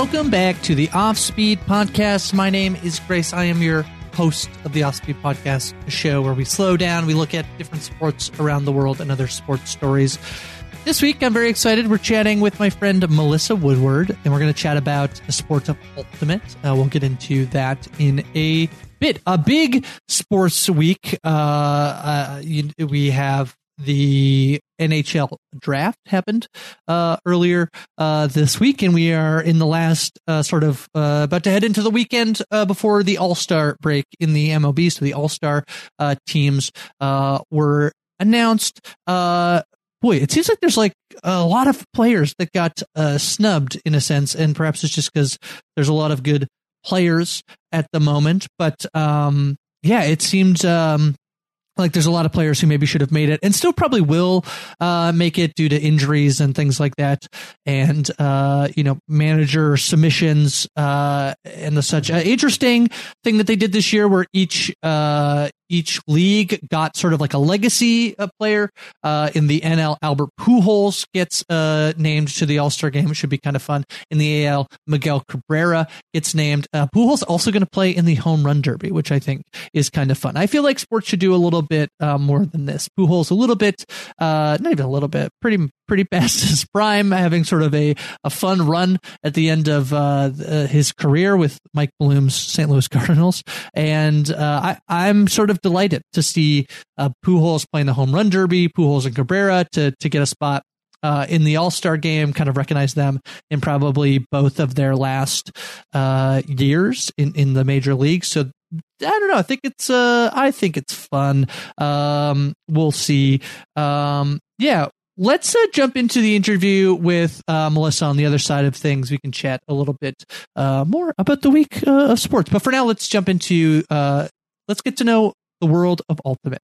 Welcome back to the Off Speed Podcast. My name is Grace. I am your host of the Off Speed Podcast, a show where we slow down, we look at different sports around the world and other sports stories. This week, I'm very excited. We're chatting with my friend Melissa Woodward, and we're going to chat about the sport of ultimate. Uh, we'll get into that in a bit. A big sports week. Uh, uh, you, we have the NHL draft happened uh, earlier uh, this week, and we are in the last uh, sort of uh, about to head into the weekend uh, before the All Star break in the MLB. So the All Star uh, teams were announced. boy, it seems like there's like a lot of players that got snubbed in a sense, and perhaps it's just because there's a lot of good players at the moment. But um, yeah, it seems. Um, like there's a lot of players who maybe should have made it and still probably will uh, make it due to injuries and things like that. And uh, you know manager submissions uh, and the such. Uh, interesting thing that they did this year where each uh, each league got sort of like a legacy uh, player uh, in the NL. Albert Pujols gets uh, named to the All Star game. It should be kind of fun. In the AL, Miguel Cabrera gets named. Uh, Pujols also going to play in the Home Run Derby, which I think is kind of fun. I feel like sports should do a little bit uh, more than this. Pujols a little bit, uh, not even a little bit, pretty pretty past his prime, having sort of a, a fun run at the end of uh, his career with Mike Bloom's St. Louis Cardinals. And uh, I, I'm sort of delighted to see uh, Pujols playing the home run derby, Pujols and Cabrera to, to get a spot uh, in the All Star game, kind of recognize them in probably both of their last uh, years in, in the major leagues. So I don't know. I think it's uh, I think it's fun. Um, we'll see. Um, yeah, let's uh, jump into the interview with uh, Melissa on the other side of things. We can chat a little bit uh, more about the week of sports. But for now, let's jump into let's get to know the world of Ultimate.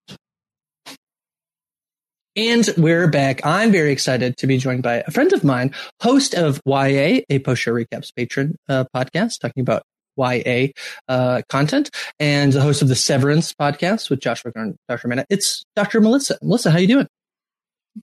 And we're back. I'm very excited to be joined by a friend of mine, host of YA, a post show recaps patron uh, podcast, talking about YA uh, content, and the host of the Severance podcast with Josh Wigler and Dr. Amanda. It's Dr. Melissa. Melissa, how you doing?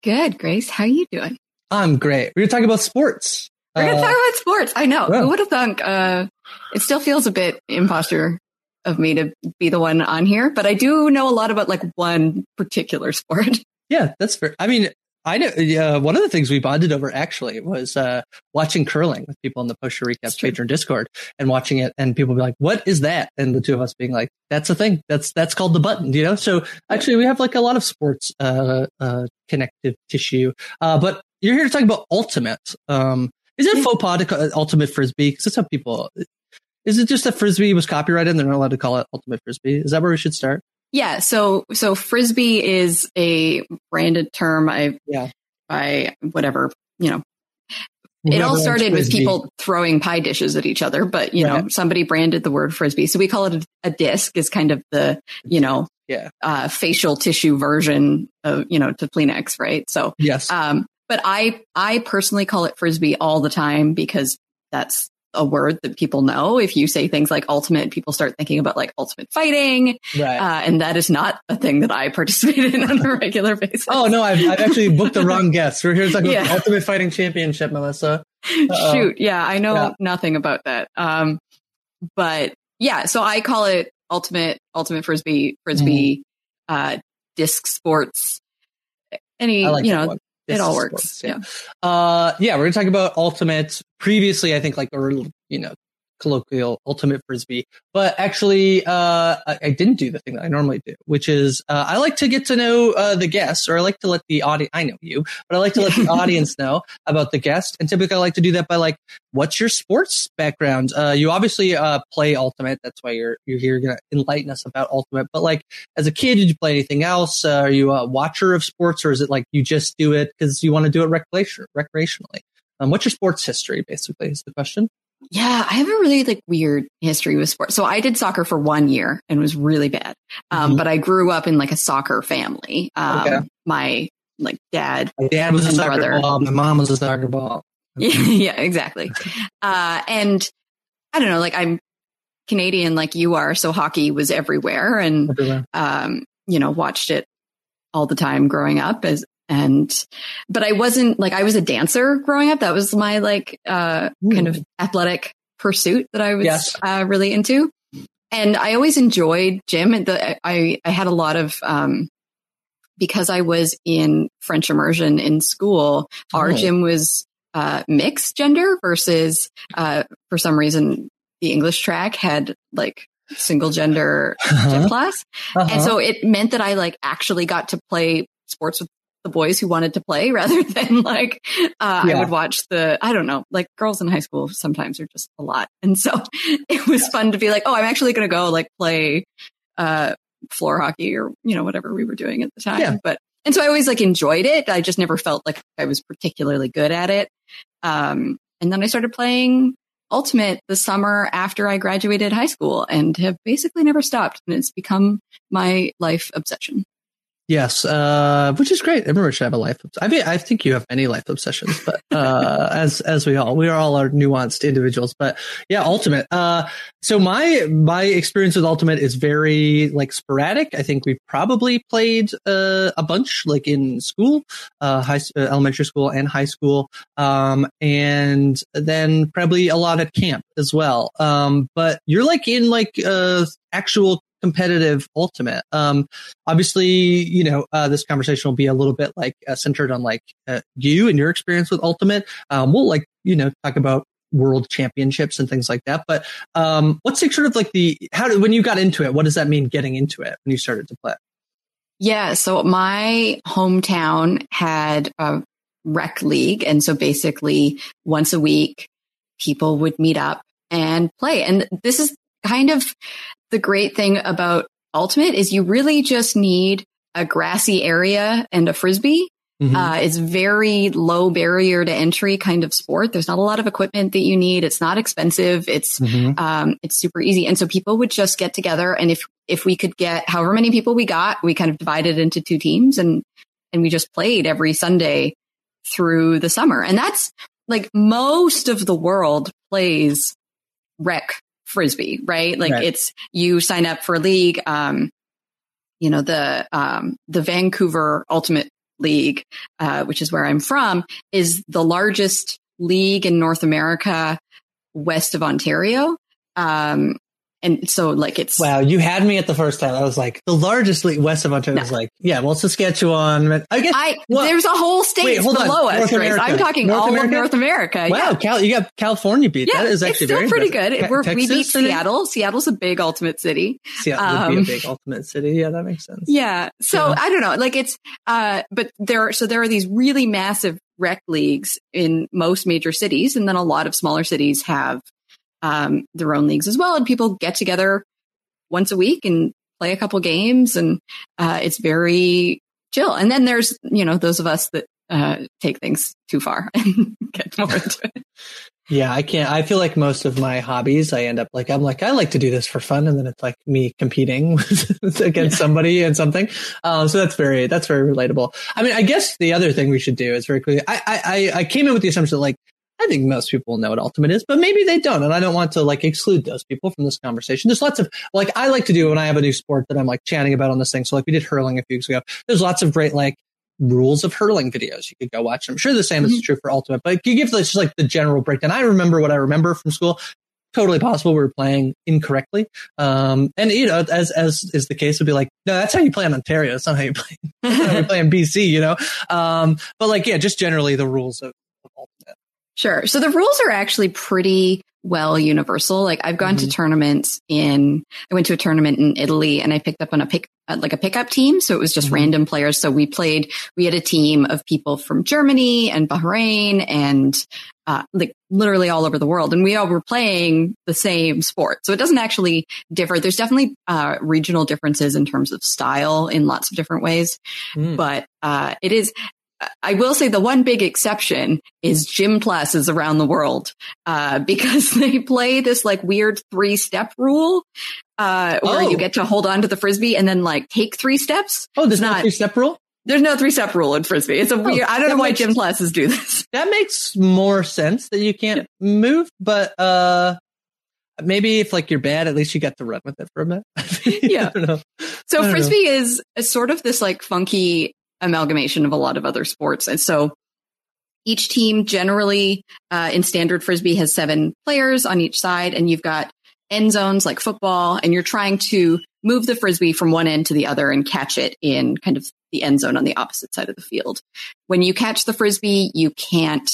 Good, Grace. How you doing? I'm great. We're going to talk about sports. We're going to uh, talk about sports. I know. Who would have thunk? Uh, it still feels a bit imposter of me to be the one on here, but I do know a lot about like one particular sport. Yeah, that's fair. I mean, I know uh, one of the things we bonded over actually was uh, watching curling with people in the post recap patron Discord and watching it, and people be like, "What is that?" And the two of us being like, "That's a thing. That's that's called the button." You know. So actually, we have like a lot of sports uh, uh connective tissue. Uh, but you're here to talk about ultimate. Um, is it faux pas to call it ultimate frisbee? Because that's how people. Is it just that frisbee was copyrighted and they're not allowed to call it ultimate frisbee? Is that where we should start? Yeah. So, so frisbee is a branded term. I, yeah, by whatever, you know, it all started with people throwing pie dishes at each other, but you right. know, somebody branded the word frisbee. So we call it a, a disc is kind of the, you know, yeah, uh, facial tissue version of, you know, to Kleenex, right? So, yes. Um, but I, I personally call it frisbee all the time because that's a word that people know. If you say things like ultimate, people start thinking about like ultimate fighting. Right. Uh, and that is not a thing that I participate in on a regular basis. oh, no, I've, I've actually booked the wrong guest. We're here to talk yeah. about the ultimate fighting championship, Melissa. Uh-oh. Shoot. Yeah. I know yeah. nothing about that. Um, but yeah, so I call it ultimate, ultimate frisbee, frisbee, mm. uh, disc sports. Any, like you know, it all works. Sports, yeah. yeah. Uh, yeah, we're gonna talk about ultimate. Previously, I think like or you know colloquial ultimate frisbee. But actually, uh, I, I, didn't do the thing that I normally do, which is uh, I like to get to know uh, the guests, or I like to let the audience. I know you, but I like to let the audience know about the guest. And typically, I like to do that by like, what's your sports background? Uh, you obviously uh, play ultimate. That's why you're you're here going to enlighten us about ultimate. But like, as a kid, did you play anything else? Uh, are you a watcher of sports, or is it like you just do it because you want to do it recreation recreationally? Um, what's your sports history? Basically, is the question. Yeah, I have a really like weird history with sports. So I did soccer for one year and was really bad. Um, mm-hmm. but I grew up in like a soccer family. Um, okay. my like dad, my dad was a soccer brother. ball. My mom was a soccer ball. yeah, exactly. Uh, and I don't know, like I'm Canadian, like you are. So hockey was everywhere and, everywhere. um, you know, watched it all the time growing up as and but I wasn't like I was a dancer growing up. That was my like uh kind of athletic pursuit that I was yes. uh, really into. And I always enjoyed gym. The, I I had a lot of um because I was in French immersion in school. Oh. Our gym was uh mixed gender versus uh for some reason the English track had like single gender uh-huh. gym class. Uh-huh. And so it meant that I like actually got to play sports with the boys who wanted to play rather than like uh, yeah. I would watch the I don't know like girls in high school sometimes are just a lot. And so it was fun to be like oh I'm actually going to go like play uh, floor hockey or you know whatever we were doing at the time. Yeah. but and so I always like enjoyed it. I just never felt like I was particularly good at it. Um, and then I started playing ultimate the summer after I graduated high school and have basically never stopped. And it's become my life obsession Yes, uh, which is great. Everyone should have a life. I mean, I think you have many life obsessions, but uh, as as we all, we are all are nuanced individuals. But yeah, Ultimate. Uh, so my my experience with Ultimate is very like sporadic. I think we probably played uh, a bunch, like in school, uh, high uh, elementary school and high school, um, and then probably a lot at camp as well. Um, but you're like in like uh actual competitive ultimate. Um, obviously, you know, uh, this conversation will be a little bit like uh, centered on like uh, you and your experience with ultimate. Um, we'll like, you know, talk about world championships and things like that. But, um, what's like sort of like the, how did, when you got into it, what does that mean getting into it when you started to play? Yeah. So my hometown had a rec league. And so basically once a week, people would meet up and play. And this is kind of the great thing about Ultimate is you really just need a grassy area and a frisbee. Mm-hmm. Uh, it's very low barrier to entry kind of sport. There's not a lot of equipment that you need. It's not expensive. It's mm-hmm. um, it's super easy. And so people would just get together, and if if we could get however many people we got, we kind of divided into two teams, and and we just played every Sunday through the summer. And that's like most of the world plays rec frisbee, right? Like right. it's you sign up for a league. Um, you know the um, the Vancouver Ultimate League, uh, which is where I'm from, is the largest league in North America west of Ontario. Um, and so like it's wow. You had me at the first time. I was like the largest league west of Ontario. No. was like yeah, well Saskatchewan. I guess I well, there's a whole state wait, below on. us. I'm talking North all America? of North America. Wow, yeah. Cal, you got California beat. Yeah, that is actually it's still pretty impressive. good. we beat City? Seattle. Seattle's a big ultimate city. Seattle um, would be a um, big ultimate city. Yeah, that makes sense. Yeah. So yeah. I don't know. Like it's uh, but there. So there are these really massive rec leagues in most major cities, and then a lot of smaller cities have um, their own leagues as well, and people get together once a week and play a couple games, and uh, it's very chill. And then there's you know those of us that uh, take things too far and get more into it. Yeah, I can't. I feel like most of my hobbies, I end up like, I'm like, I like to do this for fun. And then it's like me competing against yeah. somebody and something. Um, so that's very, that's very relatable. I mean, I guess the other thing we should do is very quickly, I, I, I came in with the assumption that like, I think most people know what ultimate is, but maybe they don't. And I don't want to like exclude those people from this conversation. There's lots of like, I like to do when I have a new sport that I'm like chatting about on this thing. So like we did hurling a few weeks ago. There's lots of great like rules of hurling videos. You could go watch. I'm sure the same mm-hmm. is true for Ultimate, but you give this just like the general breakdown. I remember what I remember from school. Totally possible we were playing incorrectly. Um, and you know, as, as is the case would be like, no, that's how you play in Ontario. That's not how you play, how you play in BC, you know? Um, but like, yeah, just generally the rules of, of Ultimate. Sure. So the rules are actually pretty well universal. Like I've gone mm-hmm. to tournaments in, I went to a tournament in Italy and I picked up on a pick, uh, like a pickup team. So it was just mm-hmm. random players. So we played, we had a team of people from Germany and Bahrain and, uh, like literally all over the world. And we all were playing the same sport. So it doesn't actually differ. There's definitely, uh, regional differences in terms of style in lots of different ways. Mm. But, uh, it is, I will say the one big exception is gym classes around the world, uh, because they play this like weird three step rule, uh, where oh. you get to hold on to the frisbee and then like take three steps. Oh, there's not three step rule. There's no three step rule in frisbee. It's a oh, weird. I don't know why gym classes do this. That makes more sense that you can't yeah. move, but uh, maybe if like you're bad, at least you got to run with it for a minute. yeah. So frisbee know. is sort of this like funky amalgamation of a lot of other sports. And so each team generally uh, in standard frisbee has seven players on each side, and you've got end zones like football, and you're trying to move the frisbee from one end to the other and catch it in kind of the end zone on the opposite side of the field. When you catch the frisbee, you can't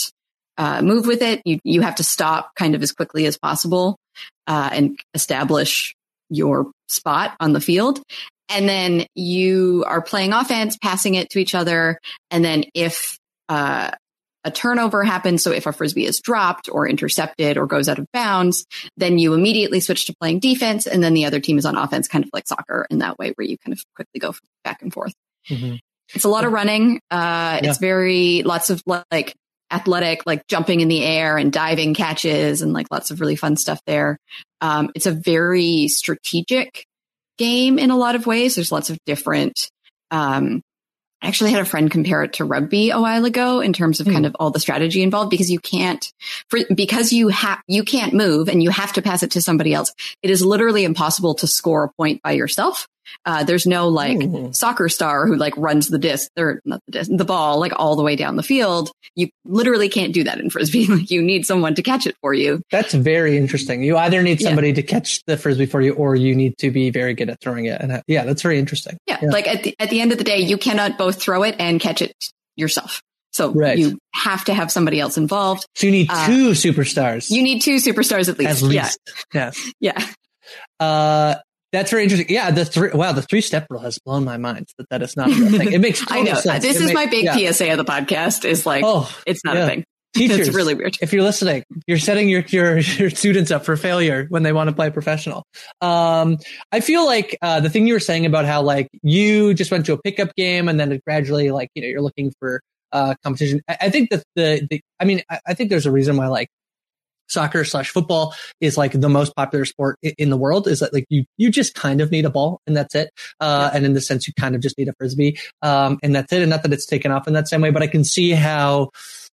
uh, move with it. You you have to stop kind of as quickly as possible uh, and establish your spot on the field and then you are playing offense, passing it to each other. And then if uh, a turnover happens, so if a frisbee is dropped or intercepted or goes out of bounds, then you immediately switch to playing defense, and then the other team is on offense, kind of like soccer in that way, where you kind of quickly go back and forth. Mm-hmm. It's a lot of running. Uh, yeah. It's very lots of like athletic, like jumping in the air and diving catches, and like lots of really fun stuff there. Um, it's a very strategic game in a lot of ways. There's lots of different, um, I actually had a friend compare it to rugby a while ago in terms of mm. kind of all the strategy involved because you can't, for, because you have, you can't move and you have to pass it to somebody else. It is literally impossible to score a point by yourself. Uh, there's no like mm. soccer star who like runs the disc or not the disc, the ball like all the way down the field. You literally can't do that in frisbee. like you need someone to catch it for you. That's very interesting. You either need somebody yeah. to catch the frisbee for you, or you need to be very good at throwing it. And yeah, that's very interesting. Yeah, yeah. like at the at the end of the day, you cannot both throw it and catch it yourself. So right. you have to have somebody else involved. So you need uh, two superstars. You need two superstars at least. At least. Yeah. Yes. Yeah. Uh, that's very interesting. Yeah, the three wow, the three step rule has blown my mind that that is not a thing. It makes I know sense. this it is makes, my big yeah. PSA of the podcast. Is like, oh, it's not yeah. a thing. Teachers, it's really weird. If you're listening, you're setting your, your your students up for failure when they want to play professional. Um, I feel like uh, the thing you were saying about how like you just went to a pickup game and then it gradually like you know you're looking for uh, competition. I, I think that the, the I mean I, I think there's a reason why like soccer slash football is like the most popular sport in the world is that like you, you just kind of need a ball and that's it. Uh, and in the sense you kind of just need a frisbee. Um, and that's it. And not that it's taken off in that same way, but I can see how,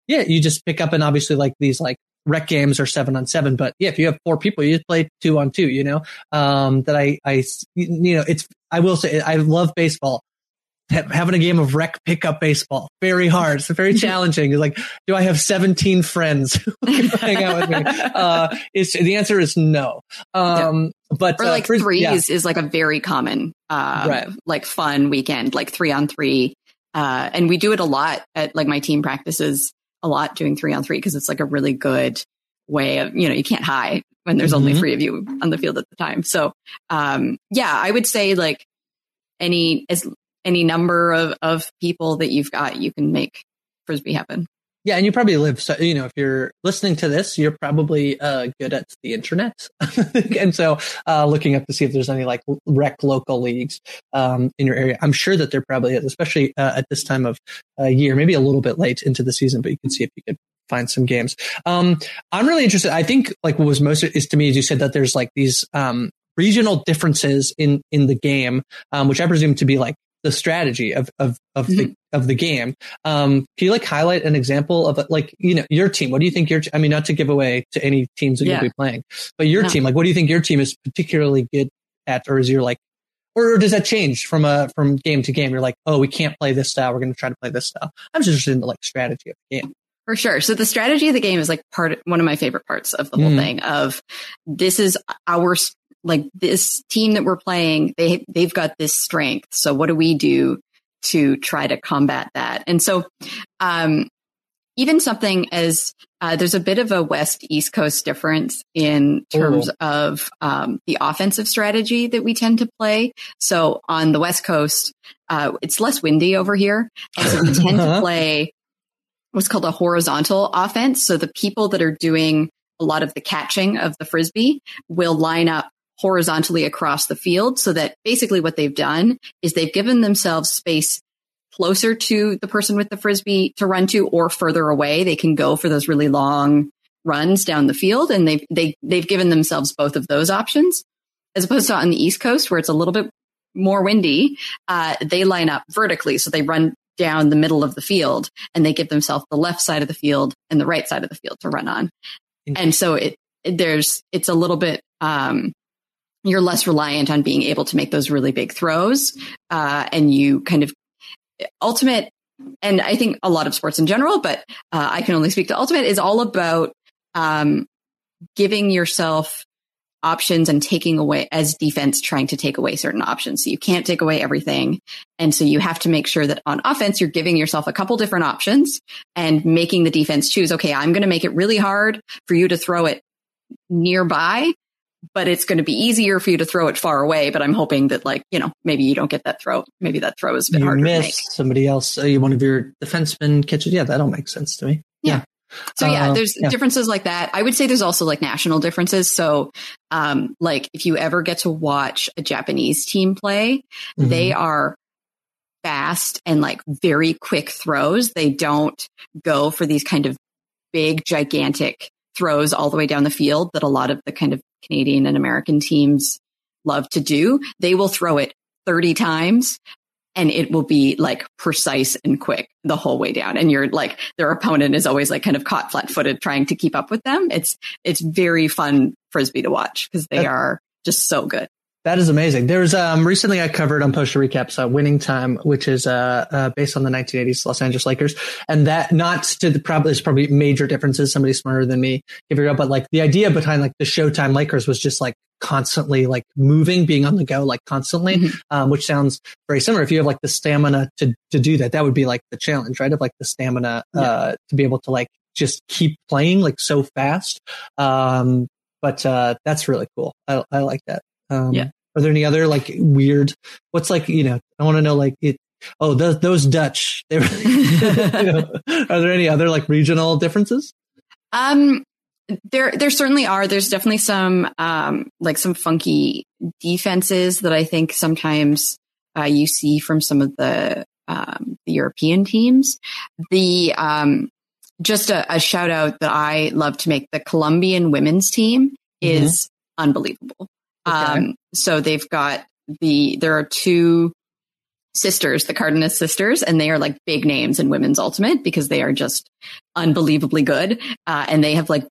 yeah, you just pick up and obviously like these like rec games are seven on seven, but yeah, if you have four people, you just play two on two, you know, um, that I, I, you know, it's, I will say I love baseball having a game of rec pickup baseball. Very hard. It's very challenging. It's like, do I have 17 friends who hang out with me? Uh, it's, the answer is no. Um, yeah. but, or like uh, threes yeah. is like a very common, uh, right. like fun weekend, like three on three. Uh, and we do it a lot at like my team practices a lot doing three on three because it's like a really good way of, you know, you can't hide when there's mm-hmm. only three of you on the field at the time. So, um, yeah, I would say like any, as any number of, of people that you've got, you can make frisbee happen. Yeah, and you probably live. So you know, if you're listening to this, you're probably uh, good at the internet, and so uh, looking up to see if there's any like rec local leagues um, in your area. I'm sure that there probably is, especially uh, at this time of uh, year, maybe a little bit late into the season, but you can see if you could find some games. Um, I'm really interested. I think like what was most is to me, as you said, that there's like these um, regional differences in in the game, um, which I presume to be like the strategy of of of mm-hmm. the of the game. Um, can you like highlight an example of like you know your team? What do you think your? I mean, not to give away to any teams that yeah. you'll be playing, but your no. team. Like, what do you think your team is particularly good at, or is your like, or does that change from a from game to game? You're like, oh, we can't play this style. We're going to try to play this style. I'm just interested in the like strategy of the game. For sure. So the strategy of the game is like part, one of my favorite parts of the whole mm. thing of this is our like this team that we're playing, they, they've got this strength. So what do we do to try to combat that? And so, um, even something as uh, there's a bit of a west east coast difference in terms of um, the offensive strategy that we tend to play. So on the west coast uh, it's less windy over here. And so we tend to play what's called a horizontal offense. So the people that are doing a lot of the catching of the frisbee will line up horizontally across the field so that basically what they've done is they've given themselves space closer to the person with the frisbee to run to or further away. They can go for those really long runs down the field and they've, they, they've given themselves both of those options as opposed to on the East coast where it's a little bit more windy. Uh, they line up vertically. So they run down the middle of the field and they give themselves the left side of the field and the right side of the field to run on. And so it, there's, it's a little bit, um, you're less reliant on being able to make those really big throws. Uh, and you kind of ultimate, and I think a lot of sports in general, but uh, I can only speak to ultimate is all about um, giving yourself options and taking away as defense trying to take away certain options. So you can't take away everything. And so you have to make sure that on offense, you're giving yourself a couple different options and making the defense choose, okay, I'm going to make it really hard for you to throw it nearby but it's going to be easier for you to throw it far away. But I'm hoping that, like, you know, maybe you don't get that throw. Maybe that throw is a bit you harder miss. Somebody else, uh, one of your defensemen catches. Yeah, that'll make sense to me. Yeah. yeah. So yeah, uh, there's yeah. differences like that. I would say there's also like national differences. So, um, like if you ever get to watch a Japanese team play, mm-hmm. they are fast and like very quick throws. They don't go for these kind of big, gigantic throws all the way down the field that a lot of the kind of Canadian and American teams love to do. They will throw it 30 times and it will be like precise and quick the whole way down. And you're like, their opponent is always like kind of caught flat footed trying to keep up with them. It's, it's very fun frisbee to watch because they are just so good. That is amazing. There's um recently I covered on Postshow Recaps uh, Winning Time, which is uh, uh, based on the 1980s Los Angeles Lakers, and that not to the probably there's probably major differences. Somebody smarter than me give it up, but like the idea behind like the Showtime Lakers was just like constantly like moving, being on the go, like constantly, mm-hmm. um, which sounds very similar. If you have like the stamina to to do that, that would be like the challenge, right? Of like the stamina uh, yeah. to be able to like just keep playing like so fast. Um, but uh, that's really cool. I, I like that. Um, yeah. Are there any other like weird? What's like you know? I want to know like it. Oh, those those Dutch. They were, you know, are there any other like regional differences? Um, there there certainly are. There's definitely some um like some funky defenses that I think sometimes uh, you see from some of the um, the European teams. The um, just a, a, shout out that I love to make. The Colombian women's team mm-hmm. is unbelievable. Okay. Um, so they've got the, there are two sisters, the Cardenas sisters, and they are like big names in women's ultimate because they are just unbelievably good. Uh, and they have like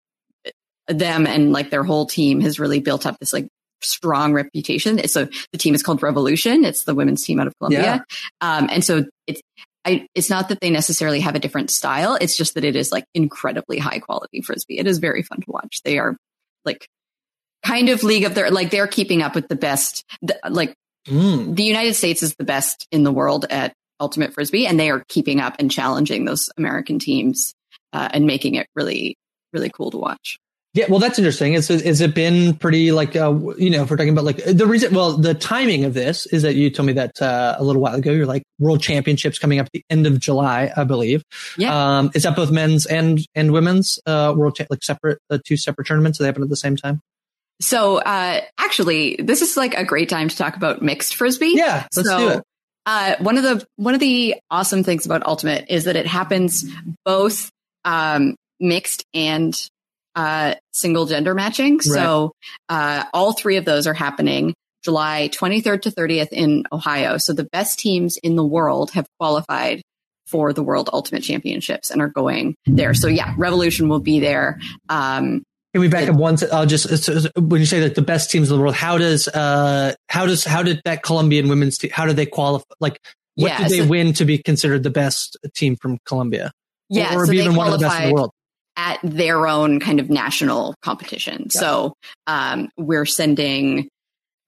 them and like their whole team has really built up this like strong reputation. So the team is called Revolution. It's the women's team out of Colombia. Yeah. Um, and so it's, I, it's not that they necessarily have a different style. It's just that it is like incredibly high quality frisbee. It is very fun to watch. They are like kind of league of their, like they're keeping up with the best, the, like mm. the United States is the best in the world at ultimate frisbee and they are keeping up and challenging those American teams, uh, and making it really, really cool to watch. Yeah, well, that's interesting. Is it been pretty like uh, you know if we're talking about like the reason? Well, the timing of this is that you told me that uh, a little while ago. You're like World Championships coming up at the end of July, I believe. Yeah. Um, is that both men's and and women's uh, world cha- like separate uh, two separate tournaments? They happen at the same time. So uh, actually, this is like a great time to talk about mixed frisbee. Yeah, let's so, do it. Uh, one of the one of the awesome things about Ultimate is that it happens both um, mixed and uh, single gender matching. Right. So uh, all three of those are happening July 23rd to 30th in Ohio. So the best teams in the world have qualified for the World Ultimate Championships and are going there. So yeah, Revolution will be there. Um, can we back up once? I'll just when you say that the best teams in the world, how does uh how does how did that Colombian women's team how did they qualify? Like, what yeah, did they so, win to be considered the best team from Colombia? Yeah, or, or so even one of the best in the world at their own kind of national competition. Yeah. So um, we're sending,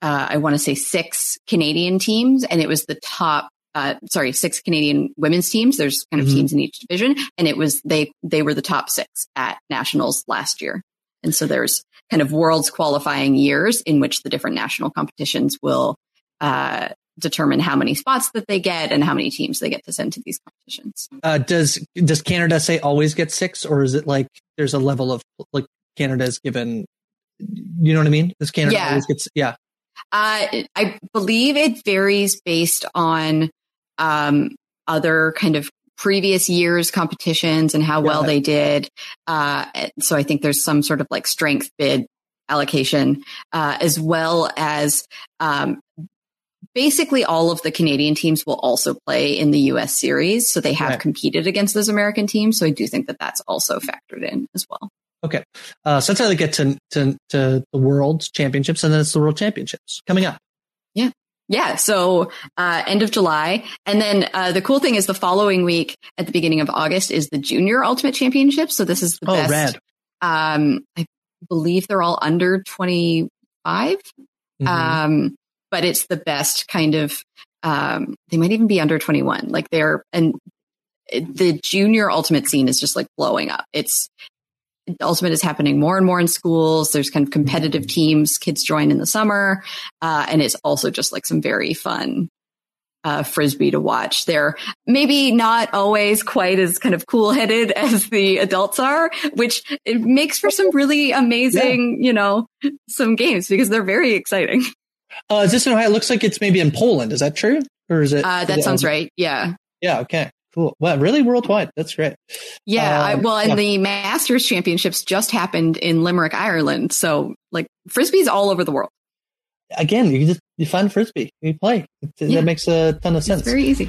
uh, I want to say six Canadian teams, and it was the top. Uh, sorry, six Canadian women's teams. There's kind of mm-hmm. teams in each division, and it was they they were the top six at nationals last year. And so there's kind of worlds qualifying years in which the different national competitions will uh, determine how many spots that they get and how many teams they get to send to these competitions. Uh, does does Canada say always get six, or is it like there's a level of like Canada's given? You know what I mean? Does Canada yeah. always gets yeah? Uh, I believe it varies based on um, other kind of previous years competitions and how well they did. Uh, so I think there's some sort of like strength bid allocation, uh, as well as um, basically all of the Canadian teams will also play in the US series. So they have right. competed against those American teams. So I do think that that's also factored in as well. Okay. Uh, so that's how they get to, to, to the world championships and then it's the world championships coming up. Yeah. So, uh, end of July. And then, uh, the cool thing is the following week at the beginning of August is the junior ultimate championship. So this is the oh, best. Rad. Um, I believe they're all under 25. Mm-hmm. Um, but it's the best kind of, um, they might even be under 21. Like they're, and the junior ultimate scene is just like blowing up. It's, ultimate is happening more and more in schools. There's kind of competitive teams, kids join in the summer. Uh, and it's also just like some very fun, uh, frisbee to watch. They're maybe not always quite as kind of cool headed as the adults are, which it makes for some really amazing, yeah. you know, some games because they're very exciting. Uh, is this in Ohio? It looks like it's maybe in Poland. Is that true? Or is it? Uh, that is sounds it, right. Yeah. Yeah. Okay. Cool. Well, really worldwide. That's great. Yeah. I, um, well, and yeah. the Masters Championships just happened in Limerick, Ireland. So, like, frisbee's all over the world. Again, you just you find frisbee, you play. Yeah. That makes a ton of sense. It's very easy.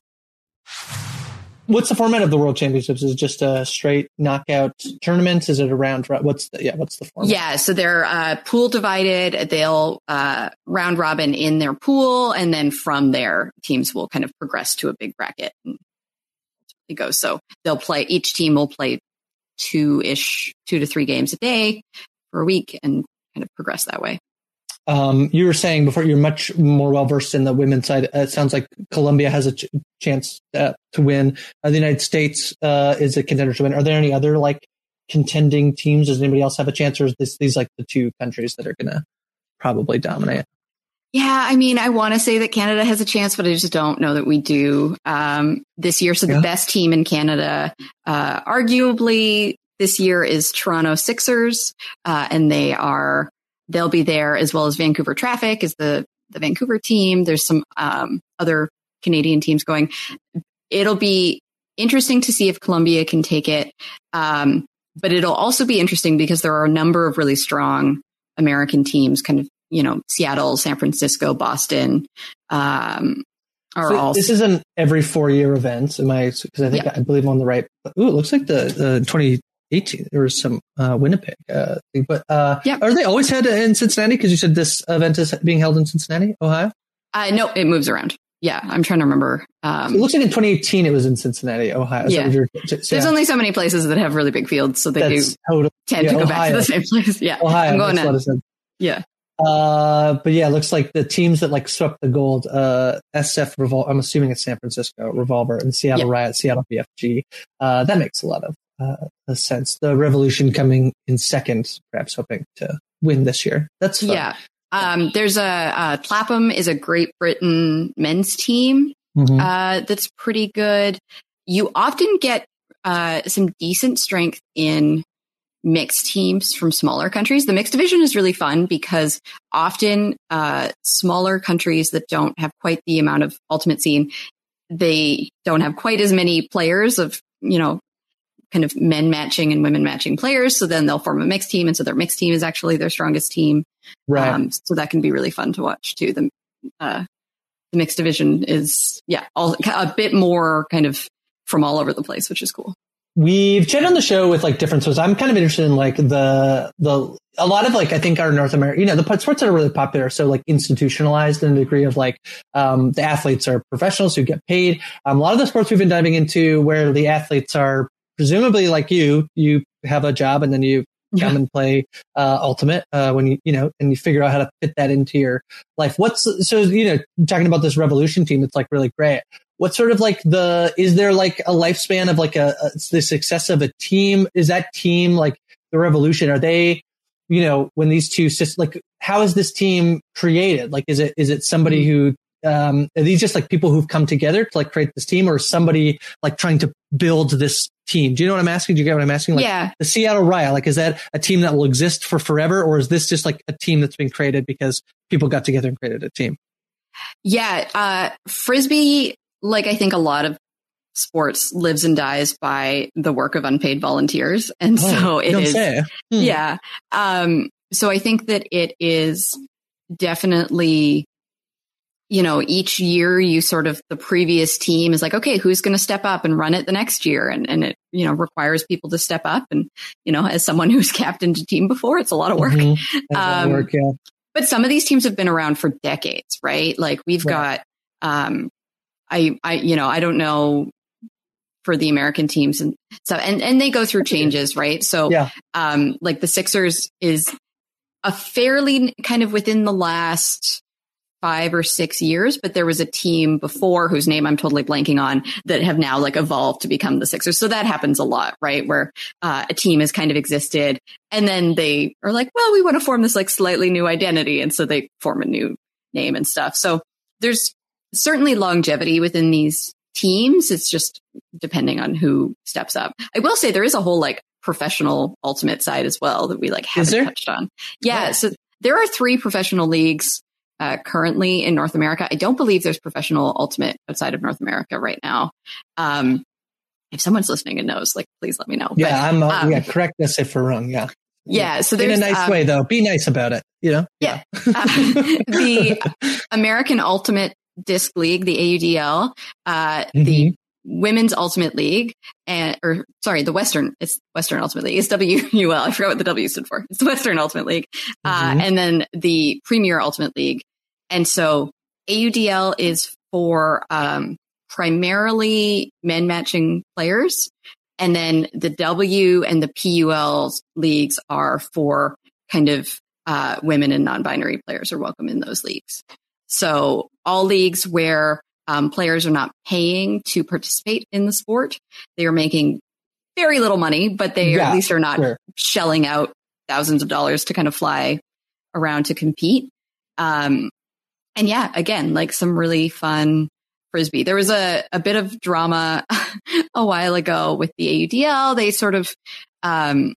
What's the format of the World Championships? Is it just a straight knockout tournament? Is it a round? What's the yeah? What's the format? Yeah, so they're uh, pool divided. They'll uh, round robin in their pool, and then from there, teams will kind of progress to a big bracket and go. So they'll play. Each team will play two ish, two to three games a day for a week, and kind of progress that way. Um, you were saying before you're much more well versed in the women's side. It sounds like Colombia has a ch- chance uh, to win. Uh, the United States uh, is a contender to win. Are there any other like contending teams? Does anybody else have a chance, or is this these like the two countries that are going to probably dominate? Yeah, I mean, I want to say that Canada has a chance, but I just don't know that we do um, this year. So yeah. the best team in Canada, uh, arguably this year, is Toronto Sixers, uh, and they are they'll be there as well as Vancouver Traffic is the the Vancouver team. There's some um, other Canadian teams going. It'll be interesting to see if Colombia can take it, um, but it'll also be interesting because there are a number of really strong American teams, kind of you know Seattle, San Francisco, Boston. Um, are so all this is an every four year event. Am I? Because I think yeah. I believe I'm on the right. Ooh, it looks like the the 20 18 there was some uh, winnipeg uh, thing. but uh yeah are they always had in cincinnati because you said this event is being held in cincinnati ohio uh no it moves around yeah i'm trying to remember um, it looks like in 2018 it was in cincinnati ohio yeah. So there's yeah. only so many places that have really big fields so they That's do totally, tend yeah, to go ohio. back to the same place yeah ohio i'm going to yeah uh, but yeah, it looks like the teams that like swept the gold, uh, SF Revol, I'm assuming it's San Francisco Revolver and Seattle. Riot, Seattle BFG. Uh, that makes a lot of uh, a sense. The Revolution coming in second, perhaps hoping to win this year. That's fun. yeah. Um, there's a uh, Clapham is a Great Britain men's team mm-hmm. uh, that's pretty good. You often get uh, some decent strength in mixed teams from smaller countries. The mixed division is really fun because often uh, smaller countries that don't have quite the amount of ultimate scene, they don't have quite as many players of you know kind of men matching and women matching players. So then they'll form a mixed team. And so their mixed team is actually their strongest team. Right. Um, so that can be really fun to watch too. The, uh, the mixed division is, yeah, all, a bit more kind of from all over the place, which is cool. We've chatted on the show with like different sports. I'm kind of interested in like the, the, a lot of like, I think our North America, you know, the sports that are really popular, so like institutionalized in a degree of like, um, the athletes are professionals who get paid. Um, a lot of the sports we've been diving into where the athletes are presumably like you, you have a job and then you yeah. come and play uh, ultimate uh, when you you know and you figure out how to fit that into your life. What's so you know talking about this revolution team it's like really great. What's sort of like the is there like a lifespan of like a, a the success of a team? Is that team like the revolution? Are they you know when these two systems like how is this team created? Like is it is it somebody mm-hmm. who um, are these just like people who've come together to like create this team or somebody like trying to build this team? Do you know what I'm asking? Do you get what I'm asking? Like yeah. the Seattle Riot, like, is that a team that will exist for forever or is this just like a team that's been created because people got together and created a team? Yeah. Uh, Frisbee, like I think a lot of sports lives and dies by the work of unpaid volunteers. And oh, so it is, hmm. yeah. Um, so I think that it is definitely you know, each year you sort of the previous team is like, okay, who's going to step up and run it the next year? And, and it, you know, requires people to step up. And, you know, as someone who's captained a team before, it's a lot of work. Mm-hmm. Um, work yeah. But some of these teams have been around for decades, right? Like we've right. got, um, I, I, you know, I don't know for the American teams and stuff, and, and they go through changes, right? So, yeah. um, like the Sixers is a fairly kind of within the last, five or six years, but there was a team before whose name I'm totally blanking on that have now like evolved to become the Sixers. So that happens a lot, right? Where uh, a team has kind of existed and then they are like, well, we want to form this like slightly new identity. And so they form a new name and stuff. So there's certainly longevity within these teams. It's just depending on who steps up. I will say there is a whole like professional ultimate side as well that we like haven't touched on. Yeah. Oh. So there are three professional leagues uh, currently in North America. I don't believe there's professional ultimate outside of North America right now. Um, if someone's listening and knows, like, please let me know. Yeah, but, I'm. Uh, um, yeah, correct us if we're wrong. Yeah. Yeah, so in a nice um, way though. Be nice about it. You know. Yeah. Uh, the American Ultimate Disc League, the AUDL, uh, the Women's Ultimate League, and or sorry, the Western it's Western Ultimate League. It's WUL. I forgot what the W stood for. It's the Western Ultimate League, uh, Mhm. and then the Premier Ultimate League. And so AUDL is for um, primarily men matching players, and then the W and the PUL leagues are for kind of uh, women and non-binary players are welcome in those leagues. So all leagues where um, players are not paying to participate in the sport, they are making very little money, but they Yeah, at least are not sure. shelling out thousands of dollars to kind of fly around to compete. Um, and yeah, again, like some really fun frisbee. There was a, a bit of drama a while ago with the AUDL. They sort of um,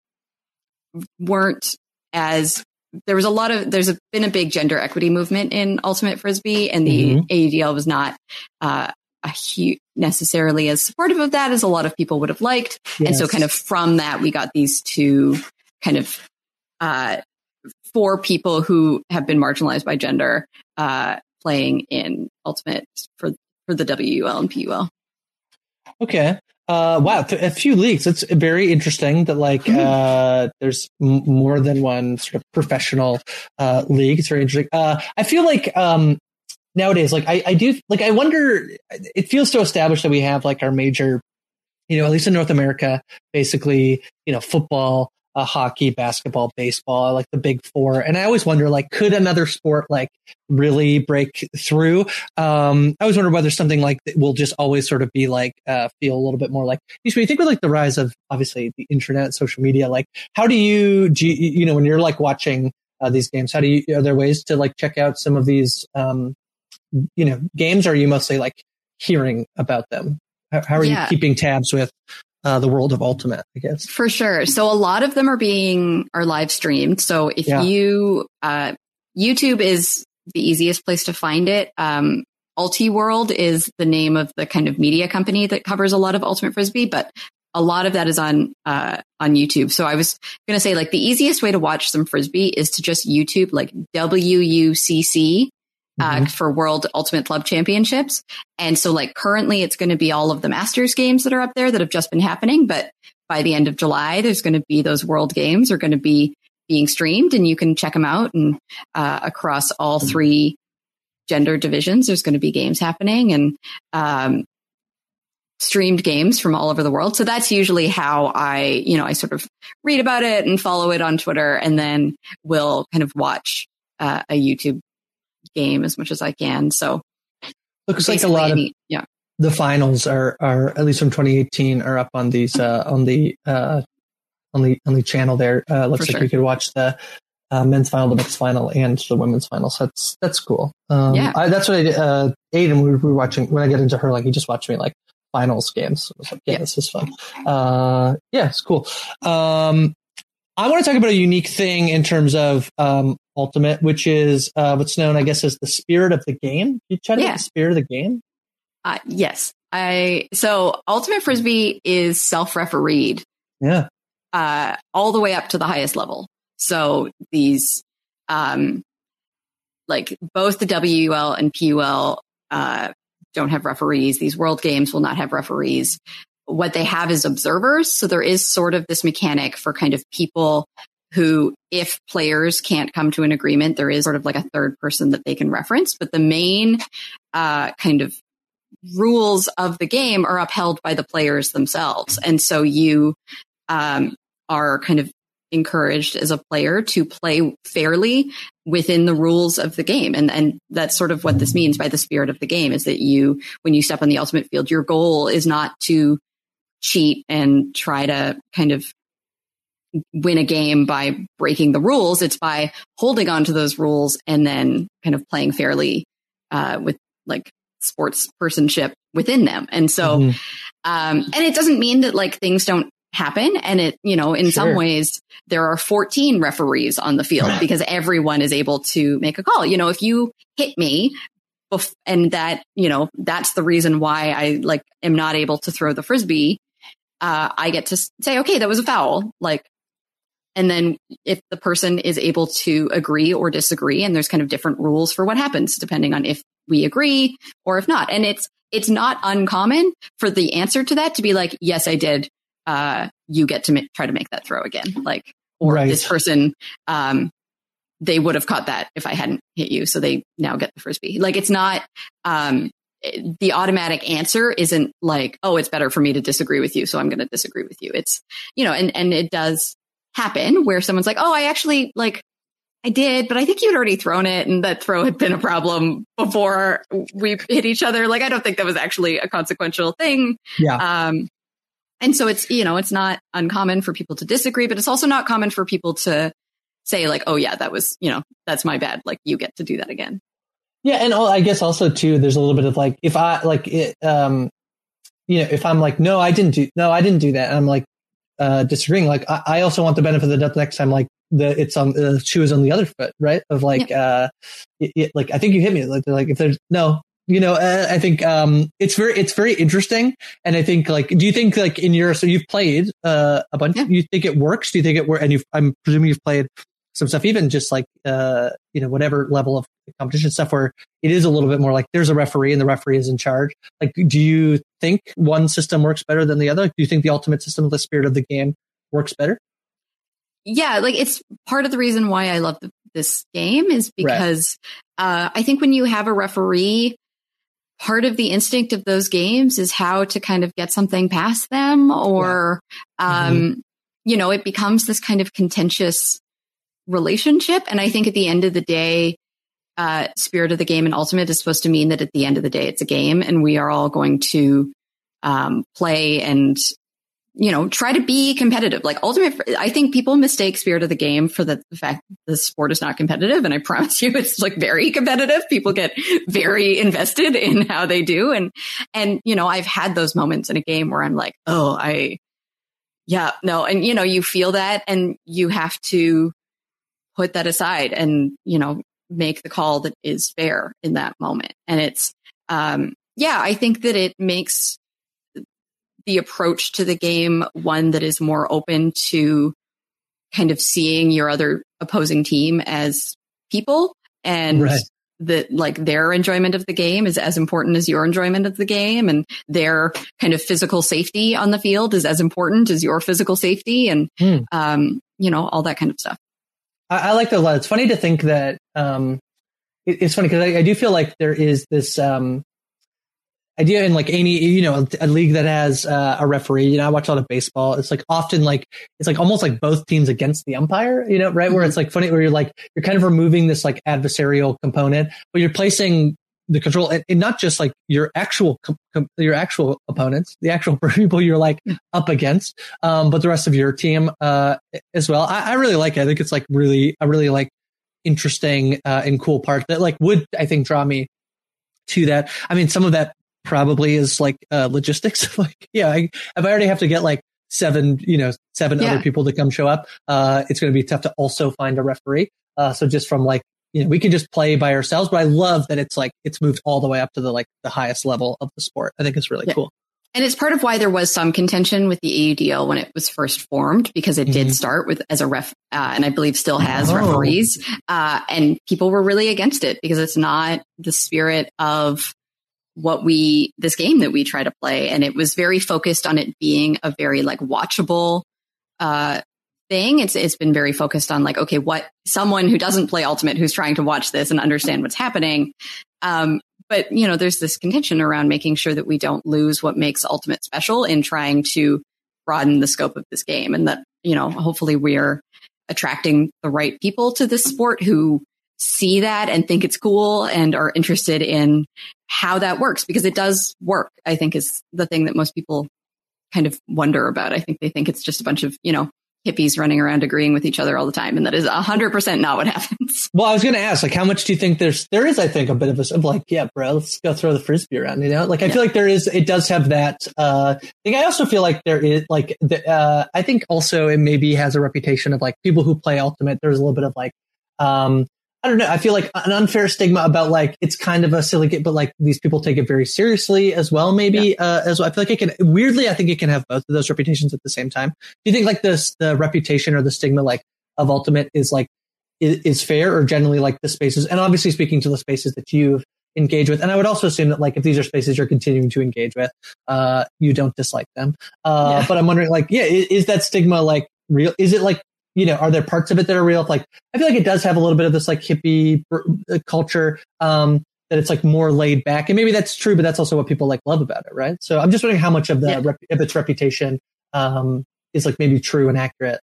weren't as there was a lot of there's a, been a big gender equity movement in ultimate frisbee, and the Mhm. AUDL was not uh, a huge necessarily as supportive of that as a lot of people would have liked. And so, kind of from that, we got these two kind of uh, four people who have been marginalized by gender uh, playing in ultimate for for the WUL and PUL. Okay. Uh, wow, a few leagues. It's very interesting that like uh, there's m- more than one sort of professional uh, league. It's very interesting. Uh, I feel like um, nowadays, like I, I do, like I wonder. It feels so established that we have like our major, you know, at least in North America, basically, you know, football, uh, hockey, basketball, baseball, like the big four. And I always wonder, like, could another sport like really break through? Um, I always wonder whether something like that will just always sort of be like, uh, feel a little bit more like, when you think with like the rise of obviously the internet, social media, like, how do you, do you, you know, when you're like watching uh, these games, how do you, are there ways to like check out some of these, um, you know, games? Or are you mostly like hearing about them? How, how are Yeah. you keeping tabs with uh, the world of Ultimate, I guess? For sure. So a lot of them are being are live streamed. So if Yeah. you uh, YouTube is the easiest place to find it. Um, Ultiworld is the name of the kind of media company that covers a lot of Ultimate Frisbee, but a lot of that is on uh, on YouTube. So I was going to say like the easiest way to watch some frisbee is to just YouTube like Uh, Mhm. for World Ultimate Club Championships. And so like currently it's going to be all of the Masters games that are up there that have just been happening. But by the end of July, there's going to be those World Games are going to be being streamed and you can check them out. And uh, across all three gender divisions, there's going to be games happening and um, streamed games from all over the world. So that's usually how I, you know, I sort of read about it and follow it on Twitter and then we'll kind of watch uh, a YouTube game as much as I can. So Looks like a lot of yeah. the finals are are at least from 2018 are up on these uh, on the uh, on the on the channel there. Uh, looks For like sure. we could watch the uh, men's final, the mixed final, and the women's final. So that's that's cool. Um, Yeah. I, that's what I did. Uh, Aiden, we were, watching when I get into her, like he just watched me like finals games. I was like, yeah, this is fun. Uh, yeah, it's cool. Um, I want to talk about a unique thing in terms of um, Ultimate, which is uh, what's known, I guess, as the spirit of the game. You chat about Yeah. the spirit of the game? Uh, yes. I, so ultimate frisbee is self-refereed, Yeah. uh, all the way up to the highest level. So these, um, like both the WUL and PUL, uh, don't have referees. These world games will not have referees. What they have is observers. So there is sort of this mechanic for kind of people who, if players can't come to an agreement, there is sort of like a third person that they can reference. But the main, uh, kind of rules of the game are upheld by the players themselves. And so you, um, are kind of encouraged as a player to play fairly within the rules of the game. And, and that's sort of what this means by the spirit of the game is that you, when you step on the ultimate field, your goal is not to cheat and try to kind of win a game by breaking the rules. It's by holding on to those rules and then kind of playing fairly, uh, with like sports personship within them. And so, Mm-hmm. um, and it doesn't mean that like things don't happen. And it, you know, in some ways, there are 14 referees on the field because everyone is able to make a call. You know, if you hit me bef- and that, you know, that's the reason why I like am not able to throw the frisbee. Uh, I get to say, okay, that was a foul. Like and then if the person is able to agree or disagree, and there's kind of different rules for what happens depending on if we agree or if not. And it's, it's not uncommon for the answer to that to be like, yes, I did. Uh, you get to ma- try to make that throw again. Like, or Right. this person, um, they would have caught that if I hadn't hit you. So they now get the frisbee. Like it's not, um, the automatic answer isn't like, oh, it's better for me to disagree with you. So I'm going to disagree with you. It's, you know, and, and it does happen where someone's like, oh, I actually like, I did, but I think you'd already thrown it and that throw had been a problem before we hit each other. Like, I don't think that was actually a consequential thing. Yeah. Um, and so it's, you know, it's not uncommon for people to disagree, but it's also not common for people to say like, oh yeah, that was, you know, that's my bad. Like you get to do that again. Yeah, and I guess also too, there's a little bit of like if I like it, um, you know, if I'm like, no, I didn't do, no, I didn't do that, and I'm like uh, disagreeing. Like I, I also want the benefit of the doubt next time. Like the it's on the shoe is on the other foot, right? Of like, uh, it, it- like I think you hit me. Like, like if there's no, you know, uh, I think um, it's very it's very interesting, and I think like, do you think like in your so you've played uh, a bunch? You think it works? Do you think it works? And you've, I'm presuming you've played some stuff, even just like uh, you know whatever level of competition stuff where it is a little bit more like there's a referee and the referee is in charge. Like, do you think one system works better than the other? Do you think the ultimate system, the spirit of the game, works better? Yeah, like it's part of the reason why I love the, this game is because uh, I think when you have a referee, part of the instinct of those games is how to kind of get something past them, or um, you know, it becomes this kind of contentious relationship. And I think at the end of the day, uh, spirit of the game and ultimate is supposed to mean that at the end of the day, it's a game, and we are all going to um, play and you know, try to be competitive. Like ultimate, I think people mistake spirit of the game for the, the fact the sport is not competitive. And I promise you, it's like very competitive. People get very invested in how they do. And, and, you know, I've had those moments in a game where I'm like, oh, I, yeah, no. And, you know, you feel that and you have to put that aside and, you know, make the call that is fair in that moment. And it's, um, yeah, I think that it makes the approach to the game one that is more open to kind of seeing your other opposing team as people and Right. that like their enjoyment of the game is as important as your enjoyment of the game and their kind of physical safety on the field is as important as your physical safety and Hmm. um you know all that kind of stuff I, I like that a lot. It's funny to think that um, it- it's funny because I, I do feel like there is this um, idea in like any you know a league that has uh, a referee. You know, I watch a lot of baseball. It's like often like it's like almost like both teams against the umpire. You know, right? Where it's like funny where you're like you're kind of removing this like adversarial component, but you're placing the control and, and not just like your actual com- your actual opponents, the actual people you're like up against, um, but the rest of your team uh, as well. I, I really like it. I think it's like really a really like interesting uh, and cool part that like would I think draw me to that. I mean, some of that probably is like uh, logistics. like, yeah, I, if I already have to get like seven, you know, seven Yeah. other people to come show up, uh, it's going to be tough to also find a referee. Uh, so just from like, you know, we can just play by ourselves, but I love that it's like, it's moved all the way up to the like the highest level of the sport. I think it's really Yeah. cool. And it's part of why there was some contention with the AUDL when it was first formed, because it did Mhm. start with as a ref, uh, and I believe still has Oh. referees. Uh, and people were really against it because it's not the spirit of what we, this game that we try to play. And it was very focused on it being a very like watchable, uh, thing. It's, it's been very focused on like, okay, what someone who doesn't play ultimate, who's trying to watch this and understand what's happening. Um, but you know, there's this contention around making sure that we don't lose what makes ultimate special in trying to broaden the scope of this game and that, you know, hopefully we're attracting the right people to this sport who see that and think it's cool and are interested in how that works because it does work, I think is the thing that most people kind of wonder about. I think they think it's just a bunch of, you know, hippies running around agreeing with each other all the time. And that is hundred percent not what happens. Well, I was going to ask, like, how much do you think there's, there is, I think, a bit of a, of like, yeah, bro, let's go throw the frisbee around, you know? Like, I feel like there is, it does have that, uh, thing. I also feel like there is, like, the, uh, I think also it maybe has a reputation of like people who play Ultimate, there's a little bit of like, um, I don't know. I feel like an unfair stigma about like it's kind of a silly game, but like these people take it very seriously as well. Maybe yeah. uh, as well. I feel like it can weirdly. I think it can have both of those reputations at the same time. Do you think like this the reputation or the stigma like of Ultimate is like is, is fair or generally like the spaces? And obviously speaking to the spaces that you've engaged with, and I would also assume that like if these are spaces you're continuing to engage with, uh, you don't dislike them. Uh, yeah. but I'm wondering like yeah, is, is that stigma like real? Is it like you know, are there parts of it that are real? Like, I feel like it does have a little bit of this like hippie uh, culture, um, that it's like more laid back. And maybe that's true, but that's also what people like love about it, right? So I'm just wondering how much of the, yeah. rep- of its reputation, um, is like maybe true and accurate.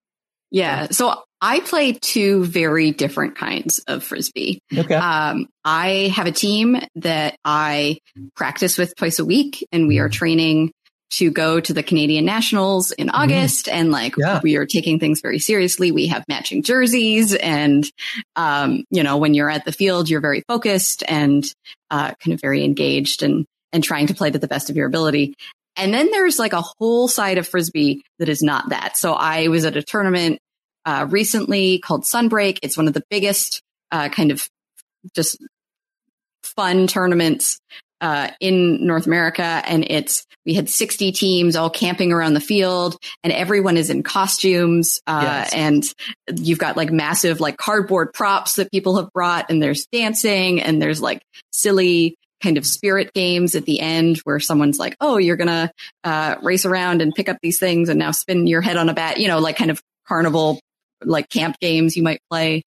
Yeah. So I play two very different kinds of frisbee. Okay. Um, I have a team that I practice with twice a week, and we are training to go to the Canadian Nationals in mm-hmm. August. Mm. And like, yeah. we are taking things very seriously. We have matching jerseys. And, um, you know, when you're at the field, you're very focused and, uh, kind of very engaged and, and trying to play to the best of your ability. And then there's like a whole side of Frisbee that is not that. So I was at a tournament, uh, recently called Sunbreak. It's one of the biggest, uh, kind of just fun tournaments uh, in North America, and it's we had 60 teams all camping around the field, and everyone is in costumes, uh, yes. and you've got like massive like cardboard props that people have brought, and there's dancing, and there's like silly kind of spirit games at the end where someone's like, "Oh, you're gonna uh, race around and pick up these things, and now spin your head on a bat," you know, like kind of carnival like camp games you might play.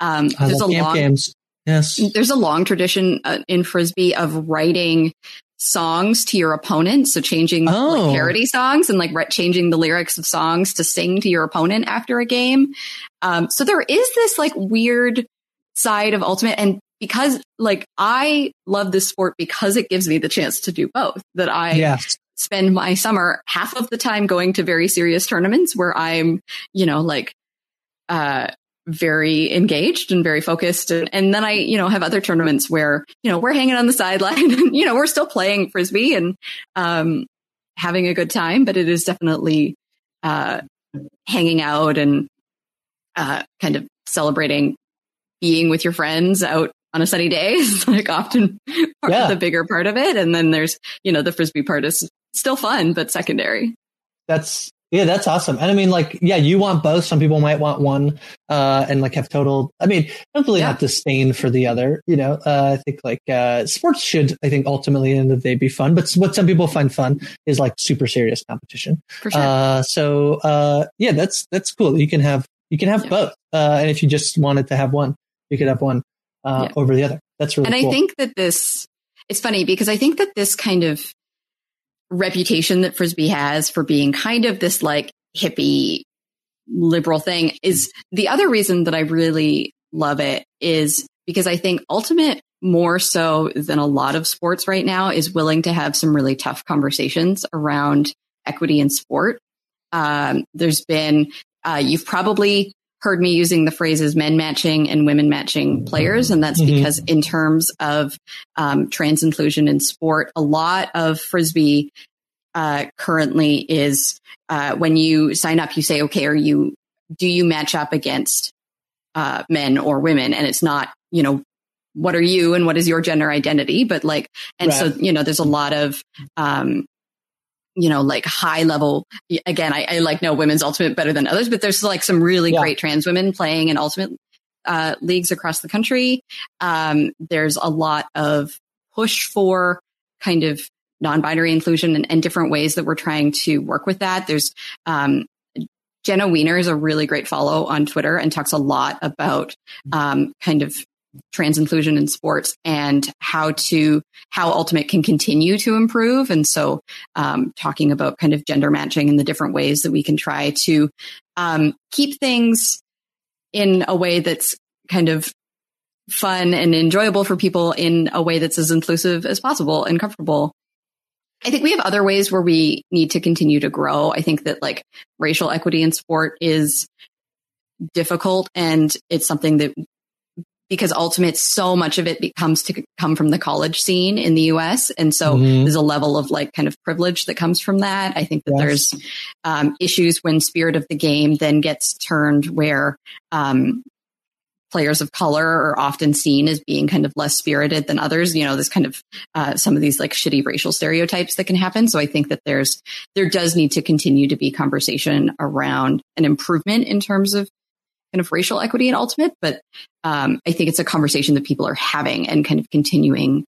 Um, there's a long games. Yes. There's a long tradition uh, in Frisbee of writing songs to your opponent. So changing oh. like, parody songs and like re- changing the lyrics of songs to sing to your opponent after a game. Um, so there is this like weird side of ultimate and because like I love this sport because it gives me the chance to do both that I yes. spend my summer half of the time going to very serious tournaments where I'm, you know, like, uh, very engaged and very focused. And, and, then I, you know, have other tournaments where, you know, we're hanging on the sideline and, you know, we're still playing frisbee and, um, having a good time, but it is definitely, uh, hanging out and, uh, kind of celebrating being with your friends out on a sunny day is like often part yeah. of the bigger part of it. And then there's, you know, the frisbee part is still fun, but secondary. That's yeah, that's awesome. And I mean, like, yeah, you want both. Some people might want one, uh, and like have total, I mean, don't really yeah. have disdain for the other, you know, uh, I think like, uh, sports should, I think ultimately end of the day be fun, but what some people find fun is like super serious competition. For sure. Uh, so, uh, yeah, that's, that's cool. You can have, you can have yeah. both. Uh, and if you just wanted to have one, you could have one, uh, yeah. over the other. That's really And cool. I think that this, it's funny because I think that this kind of reputation that frisbee has for being kind of this like hippie liberal thing is the other reason that I really love it is because I think ultimate more so than a lot of sports right now is willing to have some really tough conversations around equity in sport. Um, there's been, uh, you've probably heard me using the phrases men matching and women matching players. And that's mm-hmm. because in terms of um, trans inclusion in sport, a lot of Frisbee uh, currently is uh, when you sign up, you say, okay, are you, do you match up against uh, men or women? And it's not, you know, what are you and what is your gender identity? But like, and right. so, you know, there's a lot of, um, you know, like high level. Again, I, I, like know women's ultimate better than others, but there's like some really yeah. great trans women playing in ultimate uh, leagues across the country. Um, there's a lot of push for kind of non-binary inclusion and, and, different ways that we're trying to work with that. There's um, Jenna Weiner is a really great follow on Twitter and talks a lot about um, kind of trans inclusion in sports and how to how ultimate can continue to improve and so um, talking about kind of gender matching and the different ways that we can try to um, keep things in a way that's kind of fun and enjoyable for people in a way that's as inclusive as possible and comfortable I think we have other ways where we need to continue to grow. I think that like racial equity in sport is difficult and it's something that because ultimate so much of it becomes to come from the college scene in the US. And so mm-hmm. there's a level of like kind of privilege that comes from that. I think that yes. there's um, issues when spirit of the game then gets turned where um, players of color are often seen as being kind of less spirited than others. You know, this kind of uh, some of these like shitty racial stereotypes that can happen. So I think that there's there does need to continue to be conversation around an improvement in terms of kind of racial equity in ultimate. But um, I think it's a conversation that people are having and kind of continuing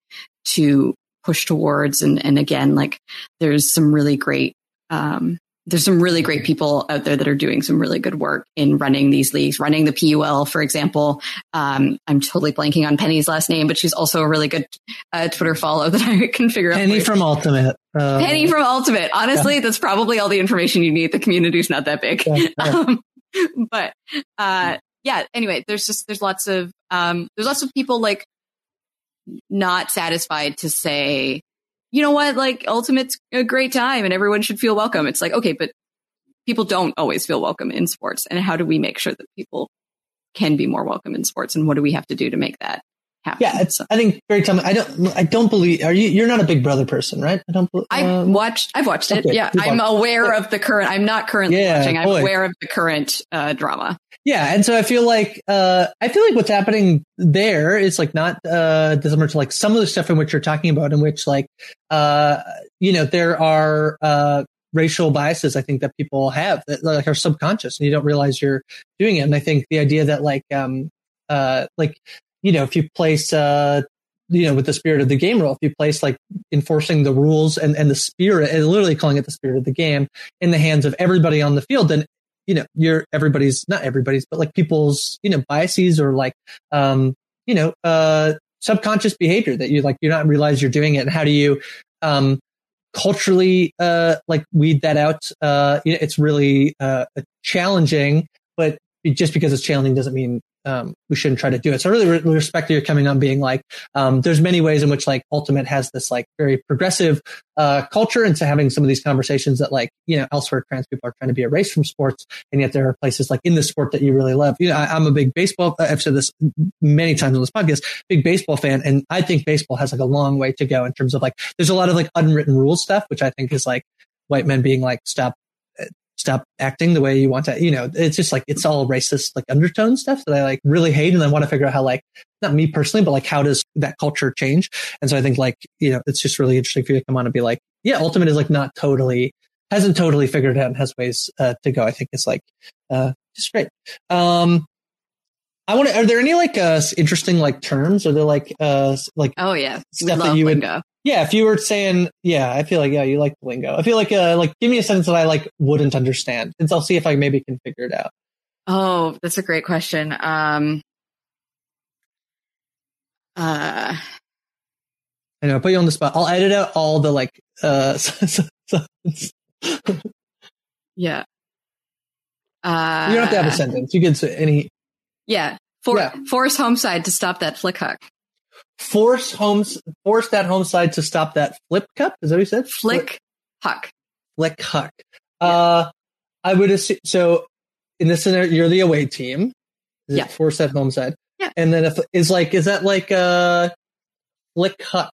to push towards. And and again, like there's some really great um, there's some really great people out there that are doing some really good work in running these leagues, running the PUL, for example. Um, I'm totally blanking on Penny's last name, but she's also a really good uh, Twitter follow that I can figure Penny out. Penny from Ultimate. Um, Penny from Ultimate. Honestly, yeah. that's probably all the information you need. The community's not that big. Yeah, yeah. Um, but uh, yeah, anyway, there's just there's lots of um, there's lots of people like not satisfied to say you know what, like Ultimate's a great time and everyone should feel welcome. It's like, okay, but people don't always feel welcome in sports. And how do we make sure that people can be more welcome in sports? And what do we have to do to make that happen? Yeah, it's, I think very time. I don't, I don't believe, are you, you're not a big brother person, right? I don't, um, I've watched, I've watched it. Okay, yeah. I'm aware of the current, I'm not currently yeah, watching. I'm boy. aware of the current uh, drama. Yeah, and so I feel like uh, I feel like what's happening there is like not uh, dissimilar to like some of the stuff in which you're talking about, in which like uh, you know there are uh, racial biases I think that people have that like are subconscious and you don't realize you're doing it. And I think the idea that like um uh like you know if you place uh you know with the spirit of the game rule if you place like enforcing the rules and and the spirit and literally calling it the spirit of the game in the hands of everybody on the field then you know, you're everybody's, not everybody's, but like people's, you know, biases or like, um, you know, uh, subconscious behavior that you like, you're not realize you're doing it. And how do you, um, culturally, uh, like weed that out? Uh, you know, it's really, uh, challenging, but just because it's challenging doesn't mean um, we shouldn't try to do it. So I really re- respect your coming on being like, um, there's many ways in which like Ultimate has this like very progressive uh, culture into having some of these conversations that like, you know, elsewhere trans people are trying to be erased from sports. And yet there are places like in the sport that you really love. You know, I, am a big baseball, I've said this many times on this podcast, big baseball fan. And I think baseball has like a long way to go in terms of like, there's a lot of like unwritten rules stuff, which I think is like white men being like, stop stop acting the way you want to, you know, it's just like, it's all racist, like undertone stuff that I like really hate. And I want to figure out how like, not me personally, but like, how does that culture change? And so I think like, you know, it's just really interesting for you to come on and be like, yeah, Ultimate is like not totally, hasn't totally figured out and has ways uh, to go. I think it's like, uh, just great. Um, I want to, are there any like, uh, interesting like terms? Are there like, uh, like, oh yeah, stuff that you lingo. would, yeah, if you were saying, yeah, I feel like, yeah, you like lingo. I feel like, uh, like, give me a sentence that I like wouldn't understand, and so I'll see if I maybe can figure it out. Oh, that's a great question. Um, uh, I know, put you on the spot. I'll edit out all the like, uh, yeah. Uh, you don't have to have a sentence. You can say any. Yeah. For, yeah. Force homeside to stop that flick huck force homes force that home side to stop that flip cup. Is that what you said? Flick huck. Flick huck. Yeah. Uh, I would assume so. In this scenario, you're the away team. Is yeah. Force that home side. Yeah. And then if is like is that like uh flick huck?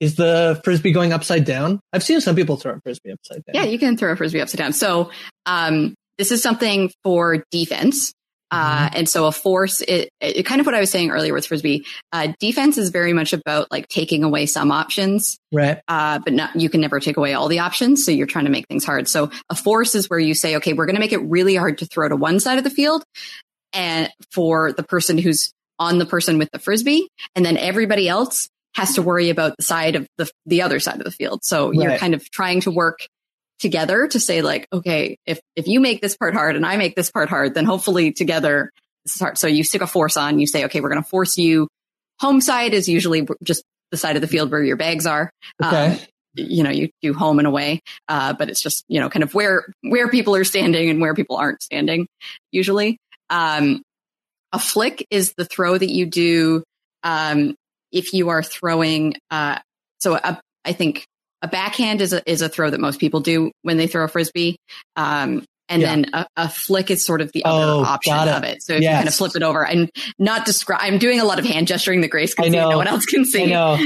Is the frisbee going upside down? I've seen some people throw a frisbee upside down. Yeah, you can throw a frisbee upside down. So um, this is something for defense. Uh, mm-hmm. and so a force, it, it, kind of what I was saying earlier with Frisbee, uh, defense is very much about like taking away some options. Right. Uh, but not, you can never take away all the options. So you're trying to make things hard. So a force is where you say, okay, we're going to make it really hard to throw to one side of the field and for the person who's on the person with the Frisbee. And then everybody else has to worry about the side of the, the other side of the field. So right. you're kind of trying to work together to say like, okay, if, if you make this part hard and I make this part hard, then hopefully together this is hard. So you stick a force on, you say, okay, we're going to force you. Home side is usually just the side of the field where your bags are. Okay. Um, you know, you do home and away, uh, but it's just, you know, kind of where, where people are standing and where people aren't standing usually. Um, a flick is the throw that you do, um, if you are throwing, uh, so a, I think a backhand is a, is a throw that most people do when they throw a frisbee. Um, And Yeah. then a, a flick is sort of the other Oh, option it. of it. So if you kind of flip it over and not describe, I'm doing a lot of hand gesturing that Grace can see, no one else can see. I know. Uh,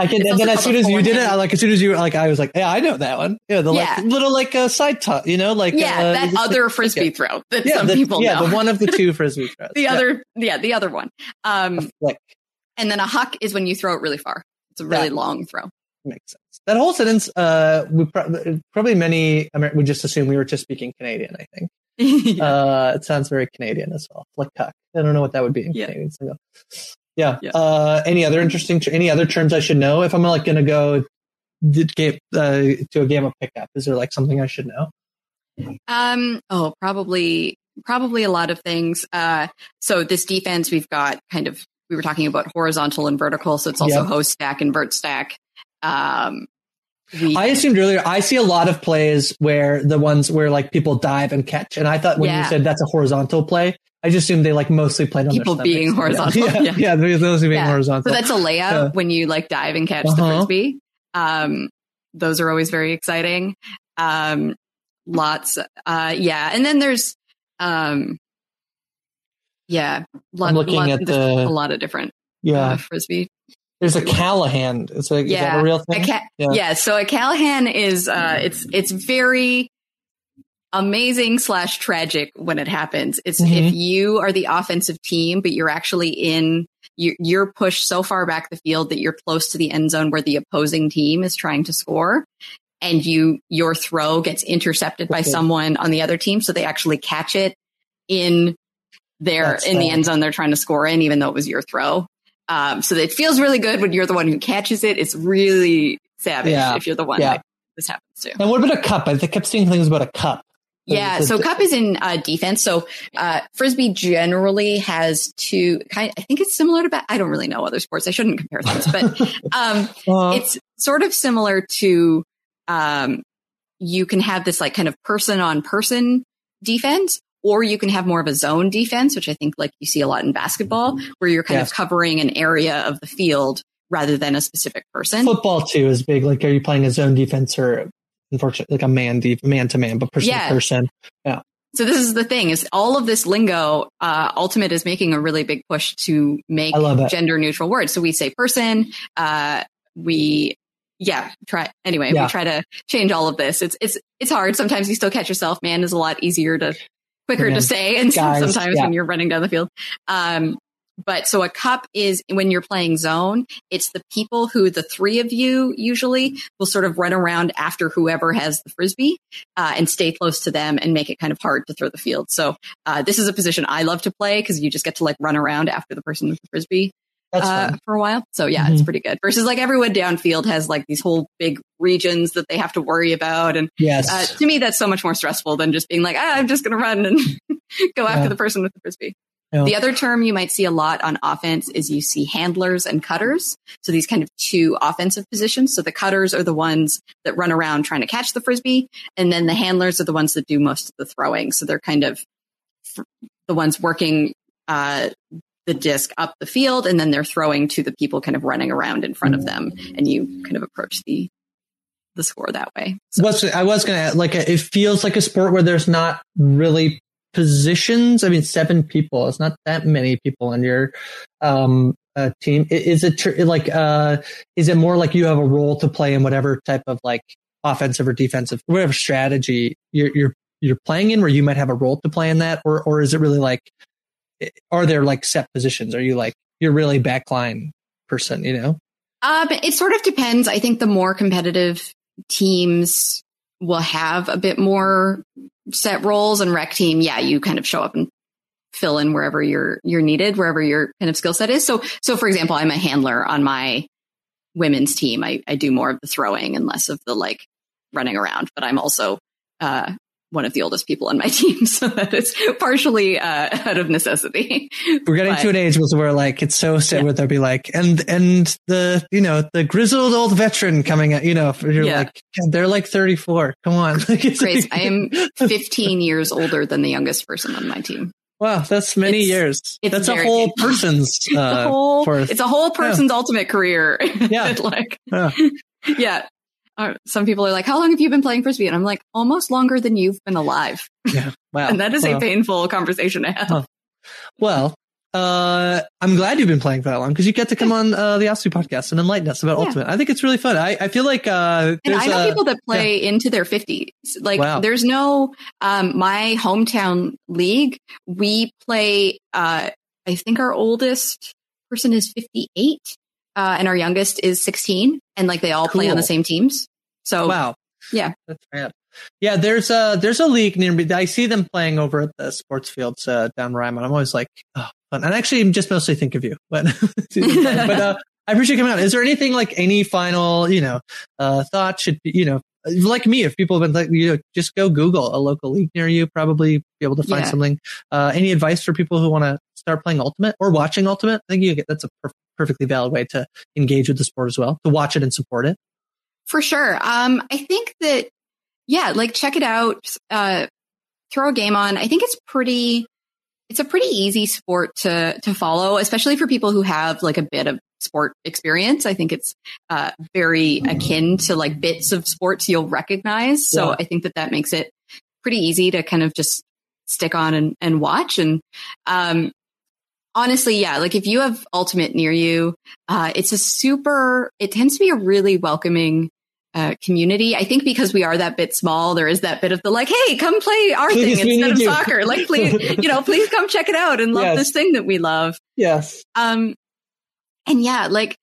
I can, and then as soon as you did it. I, like as soon as you like, I was like, yeah, I know that one. Yeah, the Yeah. like little like uh, side tuck, you know, like yeah, uh, that just, like- other frisbee yeah. throw that some the, people yeah, know. the one of the two frisbee throws. the other, yeah, the other one. Um, flick and then a huck is when you throw it really far. It's a really long throw. Makes sense. That whole sentence, uh, we pro- probably many Amer- would just assume we were just speaking Canadian. I think uh, it sounds very Canadian as well. like tuck. I don't know what that would be in Yeah. Canadian. So, yeah. Yeah. Uh, any other interesting, any other terms I should know if I'm like going to go game, uh, to a game of pickup? Is there like something I should know? Um, oh, probably, probably a lot of things. Uh, so this defense, we've got kind of, we were talking about horizontal and vertical. So it's also Yep. ho stack and vert stack. Um, we, I assumed earlier. I see a lot of plays where the ones where like people dive and catch, and I thought when you said that's a horizontal play, I just assumed they like mostly played on People being horizontal, Yeah, yeah. yeah, yeah those being Yeah. horizontal. So that's a layout Yeah. when you like dive and catch the Uh-huh. frisbee. Um, those are always very exciting. Um, lots, uh, yeah. And then there's, um, yeah, lot, I'm looking lot- at the- a lot of different yeah. uh, frisbee. There's a Callahan. It's like is that a real thing? A ca- yeah. So a Callahan is uh, it's it's very amazing slash tragic when it happens. It's Mhm. if you are the offensive team, but you're actually in you're, you're pushed so far back the field that you're close to the end zone where the opposing team is trying to score. And you, your throw gets intercepted by someone on the other team. So they actually catch it in their, That's in the end zone they're trying to score in, even though it was your throw. Um, so it feels really good when you're the one who catches it. It's really savage Yeah. if you're the one Yeah. that this happens to. And what about a cup? I kept seeing things about a cup. Yeah, so cup is in uh, defense. So uh, frisbee generally has two kind. I think it's similar to. Ba- I don't really know other sports. I shouldn't compare things, but um, Uh, it's sort of similar to. Um, you can have this like kind of person on person defense, or you can have more of a zone defense, which I think like you see a lot in basketball, where you're kind Yes. of covering an area of the field rather than a specific person. football too is big. Like, are you playing a zone defense or unfortunately like a man deep man to man, but person Yeah. to person? Yeah. So this is the thing is all of this lingo, uh, Ultimate is making a really big push to make I love it. gender neutral words. So we say person, uh, we, yeah, try, anyway, Yeah. we try to change all of this. It's, it's, it's hard. Sometimes you still catch yourself. Man is a lot easier to, quicker to say. And Guys, sometimes yeah. when you're running down the field. Um, but so a cup is when you're playing zone, it's the people who the three of you usually will sort of run around after whoever has the frisbee uh, and stay close to them and make it kind of hard to throw the field. So uh, this is a position I love to play because you just get to like run around after the person with the frisbee uh, for a while. So yeah, it's Mhm. pretty good. Versus like everyone downfield has like these whole big regions that they have to worry about, and Yes. uh, to me that's so much more stressful than just being like, ah, I'm just going to run and go after Yeah. the person with the frisbee. Yeah. The other term you might see a lot on offense is you see handlers and cutters. So these kind of two offensive positions. So the cutters are the ones that run around trying to catch the frisbee, and then the handlers are the ones that do most of the throwing. So they're kind of the ones working uh, the disc up the field, and then they're throwing to the people kind of running around in front of them, and you kind of approach the the score that way. was I was gonna add, like it feels like a sport where there's not really positions. I mean, seven people. It's not that many people on your um uh, team. Is it tr- like uh is it more like you have a role to play in whatever type of like offensive or defensive whatever strategy you're you're you're playing in, where you might have a role to play in that, or or is it really like are there like set positions? Are you like you're really backline person? You know. Um, it sort of depends. I think the more competitive teams will have a bit more set roles and rec team. Yeah, you kind of show up and fill in wherever you're you're needed, wherever your kind of skill set is. So so for example, I'm a handler on my women's team. I, I do more of the throwing and less of the like running around, but I'm also uh one of the oldest people on my team, so that is partially uh, out of necessity. We're getting But- to an age where like it's so sad where they'll be like, and and the you know the grizzled old veteran coming at you know you're Yeah. like "God, they're like 34. Come on, it's like- I am 15 years older than the youngest person on my team. wow, that's many It's- years. it's That's a whole person's. It's Uh, a whole, it's a whole person's ultimate career. Yeah. like, Yeah. yeah. Uh, some people are like, "How long have you been playing frisbee?" And I'm like, "Almost longer than you've been alive." Yeah, wow. and that is Well, a painful conversation to have. Huh. Well, uh, I'm glad you've been playing for that long because you get to come on uh, the Ospie podcast and enlighten us about Yeah. Ultimate. I think it's really fun. I, I feel like uh, And there's I know a- people that play into their 50s. Like, Wow. there's no, um, my hometown league, we play, uh, I think our oldest person is 58, uh, and our youngest is 16. And like, they all play on the same teams. So, Wow. yeah. That's rad. Yeah, there's a there's a league near me. I see them playing over at the sports fields uh, down Ryman. I'm always like, oh, fun. And actually, I'm just mostly think of you. But but uh, I appreciate coming out. Is there anything like any final you know uh, thought should be you know like me if people have been like you know just go Google a local league near you probably be able to find Yeah. something. Uh, any advice for people who want to start playing Ultimate or watching Ultimate? I think you get, that's a per- perfectly valid way to engage with the sport as well to watch it and support it. For sure. Um, I think that, yeah, like check it out. Uh, throw a game on. I think it's pretty, it's a pretty easy sport to, to follow, especially for people who have like a bit of sport experience. I think it's, uh, very akin to like bits of sports you'll recognize. So Yeah. I think that that makes it pretty easy to kind of just stick on and, and watch. And, um, honestly, yeah, like if you have ultimate near you, uh, it's a super, it tends to be a really welcoming, uh, community. I think because we are that bit small, there is that bit of the like, hey, come play our Please, thing instead of you. soccer. Like, please, you know, please come check it out and love Yes. this thing that we love. Yes. Um, and yeah, like,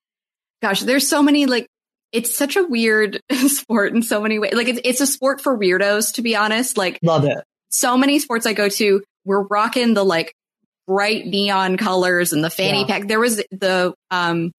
gosh, there's so many, like, it's such a weird sport in so many ways. Like, it's, it's a sport for weirdos, to be honest. Like, Love it. so many sports I go to, we're rocking the like bright neon colors and the fanny Yeah. pack. There was the um,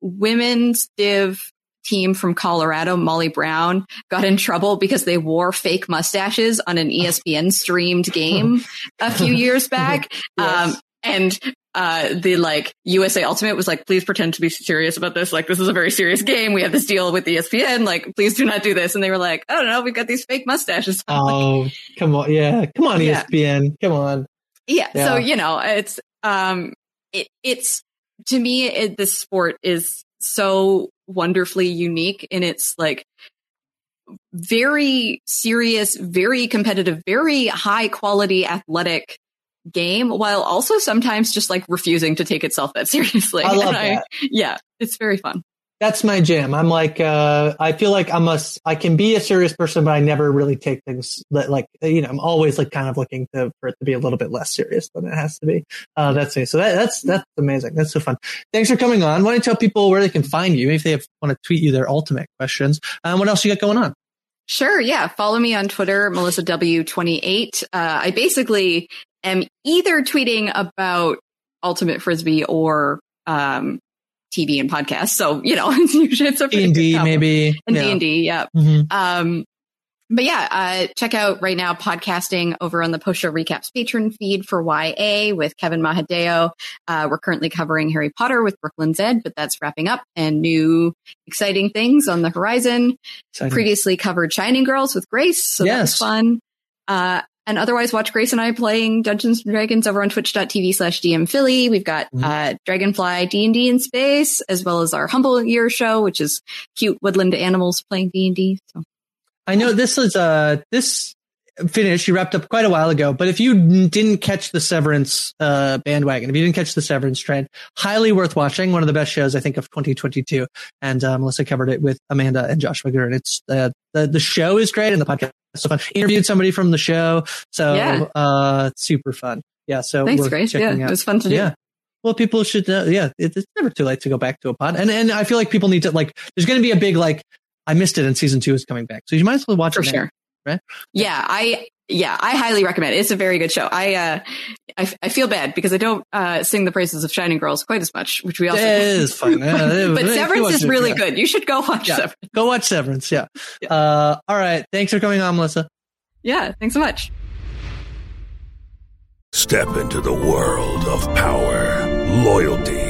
women's div team from Colorado, Molly Brown, got in trouble because they wore fake mustaches on an ESPN streamed game a few years back. Um, and uh, the like USA Ultimate was like, please pretend to be serious about this. Like, this is a very serious game. We have this deal with ESPN. Like, please do not do this. And they were like, I don't know. We've got these fake mustaches. Oh, come on. Yeah. Come on, Yeah. ESPN. Come on. Yeah. Yeah. So, you know, it's, um, it, it's, to me, it, this sport is so wonderfully unique in its like very serious, very competitive, very high quality athletic game while also sometimes just like refusing to take itself that seriously. I love And that. yeah. It's very fun. That's my jam. I'm like, uh, I feel like I'm a, I can be a serious person, but I never really take things that like, you know, I'm always like kind of looking to, for it to be a little bit less serious than it has to be. Uh, that's me. So that, that's, that's amazing. That's so fun. Thanks for coming on. Why don't you tell people where they can find you if they have, want to tweet you their ultimate questions? Um, what else you got going on? Sure. Yeah. Follow me on Twitter, Melissa W28. Uh, I basically am either tweeting about ultimate frisbee or, um, TV and podcasts. So, you know, it's usually, it's a D&D maybe. and Yeah. D and D. Yeah. Mhm. Um, but yeah, uh, check out right now podcasting over on the Postshow Recaps Patreon feed for YA with Kevin Mahadeo. Uh, we're currently covering Harry Potter with Brooklyn Zed, but that's wrapping up and new exciting things on the horizon. Exciting. Previously covered Shining Girls with Grace. So that was fun. Uh, and otherwise watch Grace and I playing Dungeons and Dragons over on twitch.tv slash DM Philly. We've got, Mm-hmm. uh, Dragonfly D&D in space, as well as our Humble Year show, which is cute woodland animals playing D&D. So I know this is uh this finished. You wrapped up quite a while ago, but if you didn't catch the Severance uh, bandwagon, if you didn't catch the Severance trend, highly worth watching. One of the best shows I think of 2022. And uh, Melissa covered it with Amanda and Josh McGurn. It's uh, the the show is great and the podcast so fun. Interviewed somebody from the show, so Yeah. uh, super fun. Yeah, so Thanks, Grace. checking Yeah, out. it was fun to do. Yeah. Well, people should know. Yeah, it, it's never too late to go back to a pod, and and I feel like people need to like. There's going to be a big like. I missed it, and season two is coming back, so you might as well watch For it now, sure. right? yeah, I, yeah, I highly recommend it. It's a very good show. I, uh, I, I feel bad because I don't, uh, sing the praises of Shining Girls quite as much, which we also, It is fun. Yeah, but you Severance watch is it, really yeah. good. You should go watch Yeah. Severance. Go watch Severance. Yeah. Uh, all right. Thanks for coming on, Melissa. Yeah. Thanks so much. Step into the world of power, loyalty,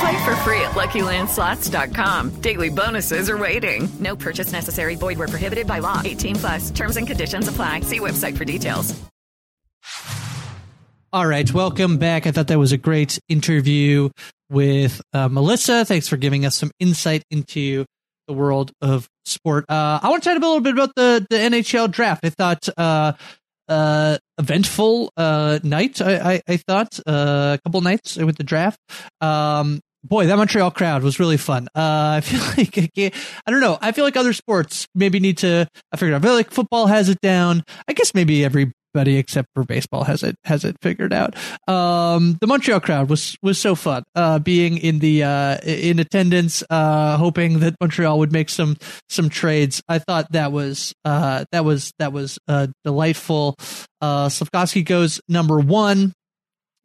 Play for free at LuckyLandSlots.com. Daily bonuses are waiting. No purchase necessary. Void where prohibited by law. 18 plus. Terms and conditions apply. See website for details. All right, welcome back. I thought that was a great interview with uh, Melissa. Thanks for giving us some insight into the world of sport. Uh, I want to talk a little bit about the the NHL draft. I thought uh, uh, eventful uh, night. I, I, I thought uh, a couple nights with the draft. Um, boy, that Montreal crowd was really fun. Uh, I feel like I, I don't know. I feel like other sports maybe need to. I figured out. I feel like football has it down. I guess maybe every except for baseball has it has it figured out. Um, the Montreal crowd was was so fun. Uh, being in the uh, in attendance, uh, hoping that Montreal would make some some trades. I thought that was uh, that was that was uh, delightful. Uh, Slafkovsky goes number one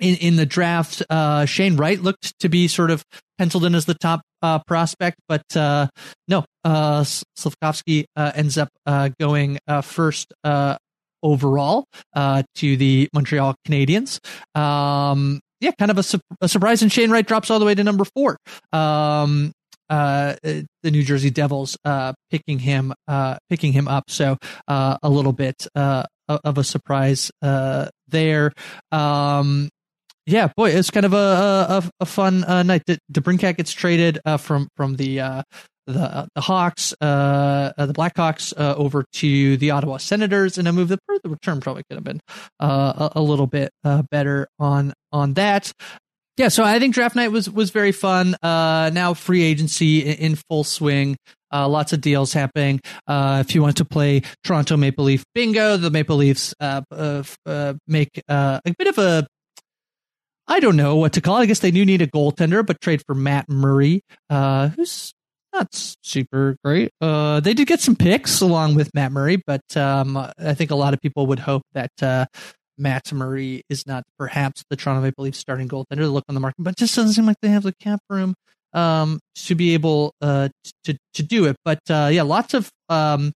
in in the draft. Uh, Shane Wright looked to be sort of penciled in as the top uh, prospect, but uh, no, uh, Slafkovsky uh, ends up uh, going uh, first overall to the Montreal Canadiens. Um, yeah, kind of a, su- a, surprise. And Shane Wright drops all the way to number four. Um, the New Jersey Devils picking him picking him up. So a little bit of a surprise there. Um, yeah, boy, it's kind of a a, a fun night. DeBrincat gets traded from from the the the Hawks, uh, uh, the Blackhawks, uh, over to the Ottawa Senators, and a move that the return probably could have been uh, a, a, little bit uh, better on on that. Yeah, so I think draft night was was very fun. Uh, now free agency in, in full swing. Uh, lots of deals happening. Uh, if you want to play Toronto Maple Leaf bingo, the Maple Leafs uh, uh, make a bit of a I don't know what to call it. I guess they do need a goaltender, but trade for Matt Murray, uh, who's not super great. Uh, they did get some picks along with Matt Murray, but um, I think a lot of people would hope that uh, Matt Murray is not perhaps the Toronto Maple Leafs starting goaltender to look on the market, but just doesn't seem like they have the cap room um, to be able uh, to to do it. But uh, yeah, lots of um,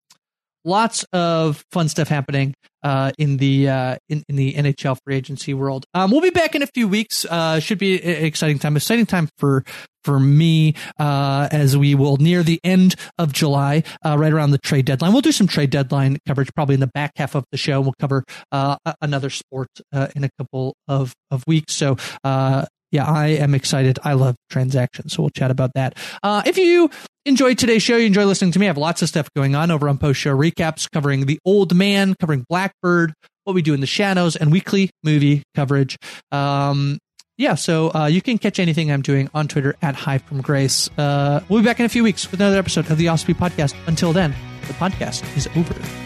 lots of fun stuff happening uh, in the uh, in, in the NHL free agency world. Um, we'll be back in a few weeks. Uh, should be an exciting time. Exciting time for for me uh, as we will near the end of July, uh, right around the trade deadline. We'll do some trade deadline coverage probably in the back half of the show. We'll cover uh, another sport in a couple of, of weeks. So, yeah, I am excited. I love transactions. So we'll chat about that. Uh, if you enjoyed today's show, you enjoy listening to me, I have lots of stuff going on over on Postshow Recaps covering The Old Man, covering Blackbird, what we do in the shadows, and weekly movie coverage. Um, yeah, so uh, you can catch anything I'm doing on Twitter at Hi from Grace. Uh, we'll be back in a few weeks with another episode of the Offspeed Podcast. Until then, the podcast is over.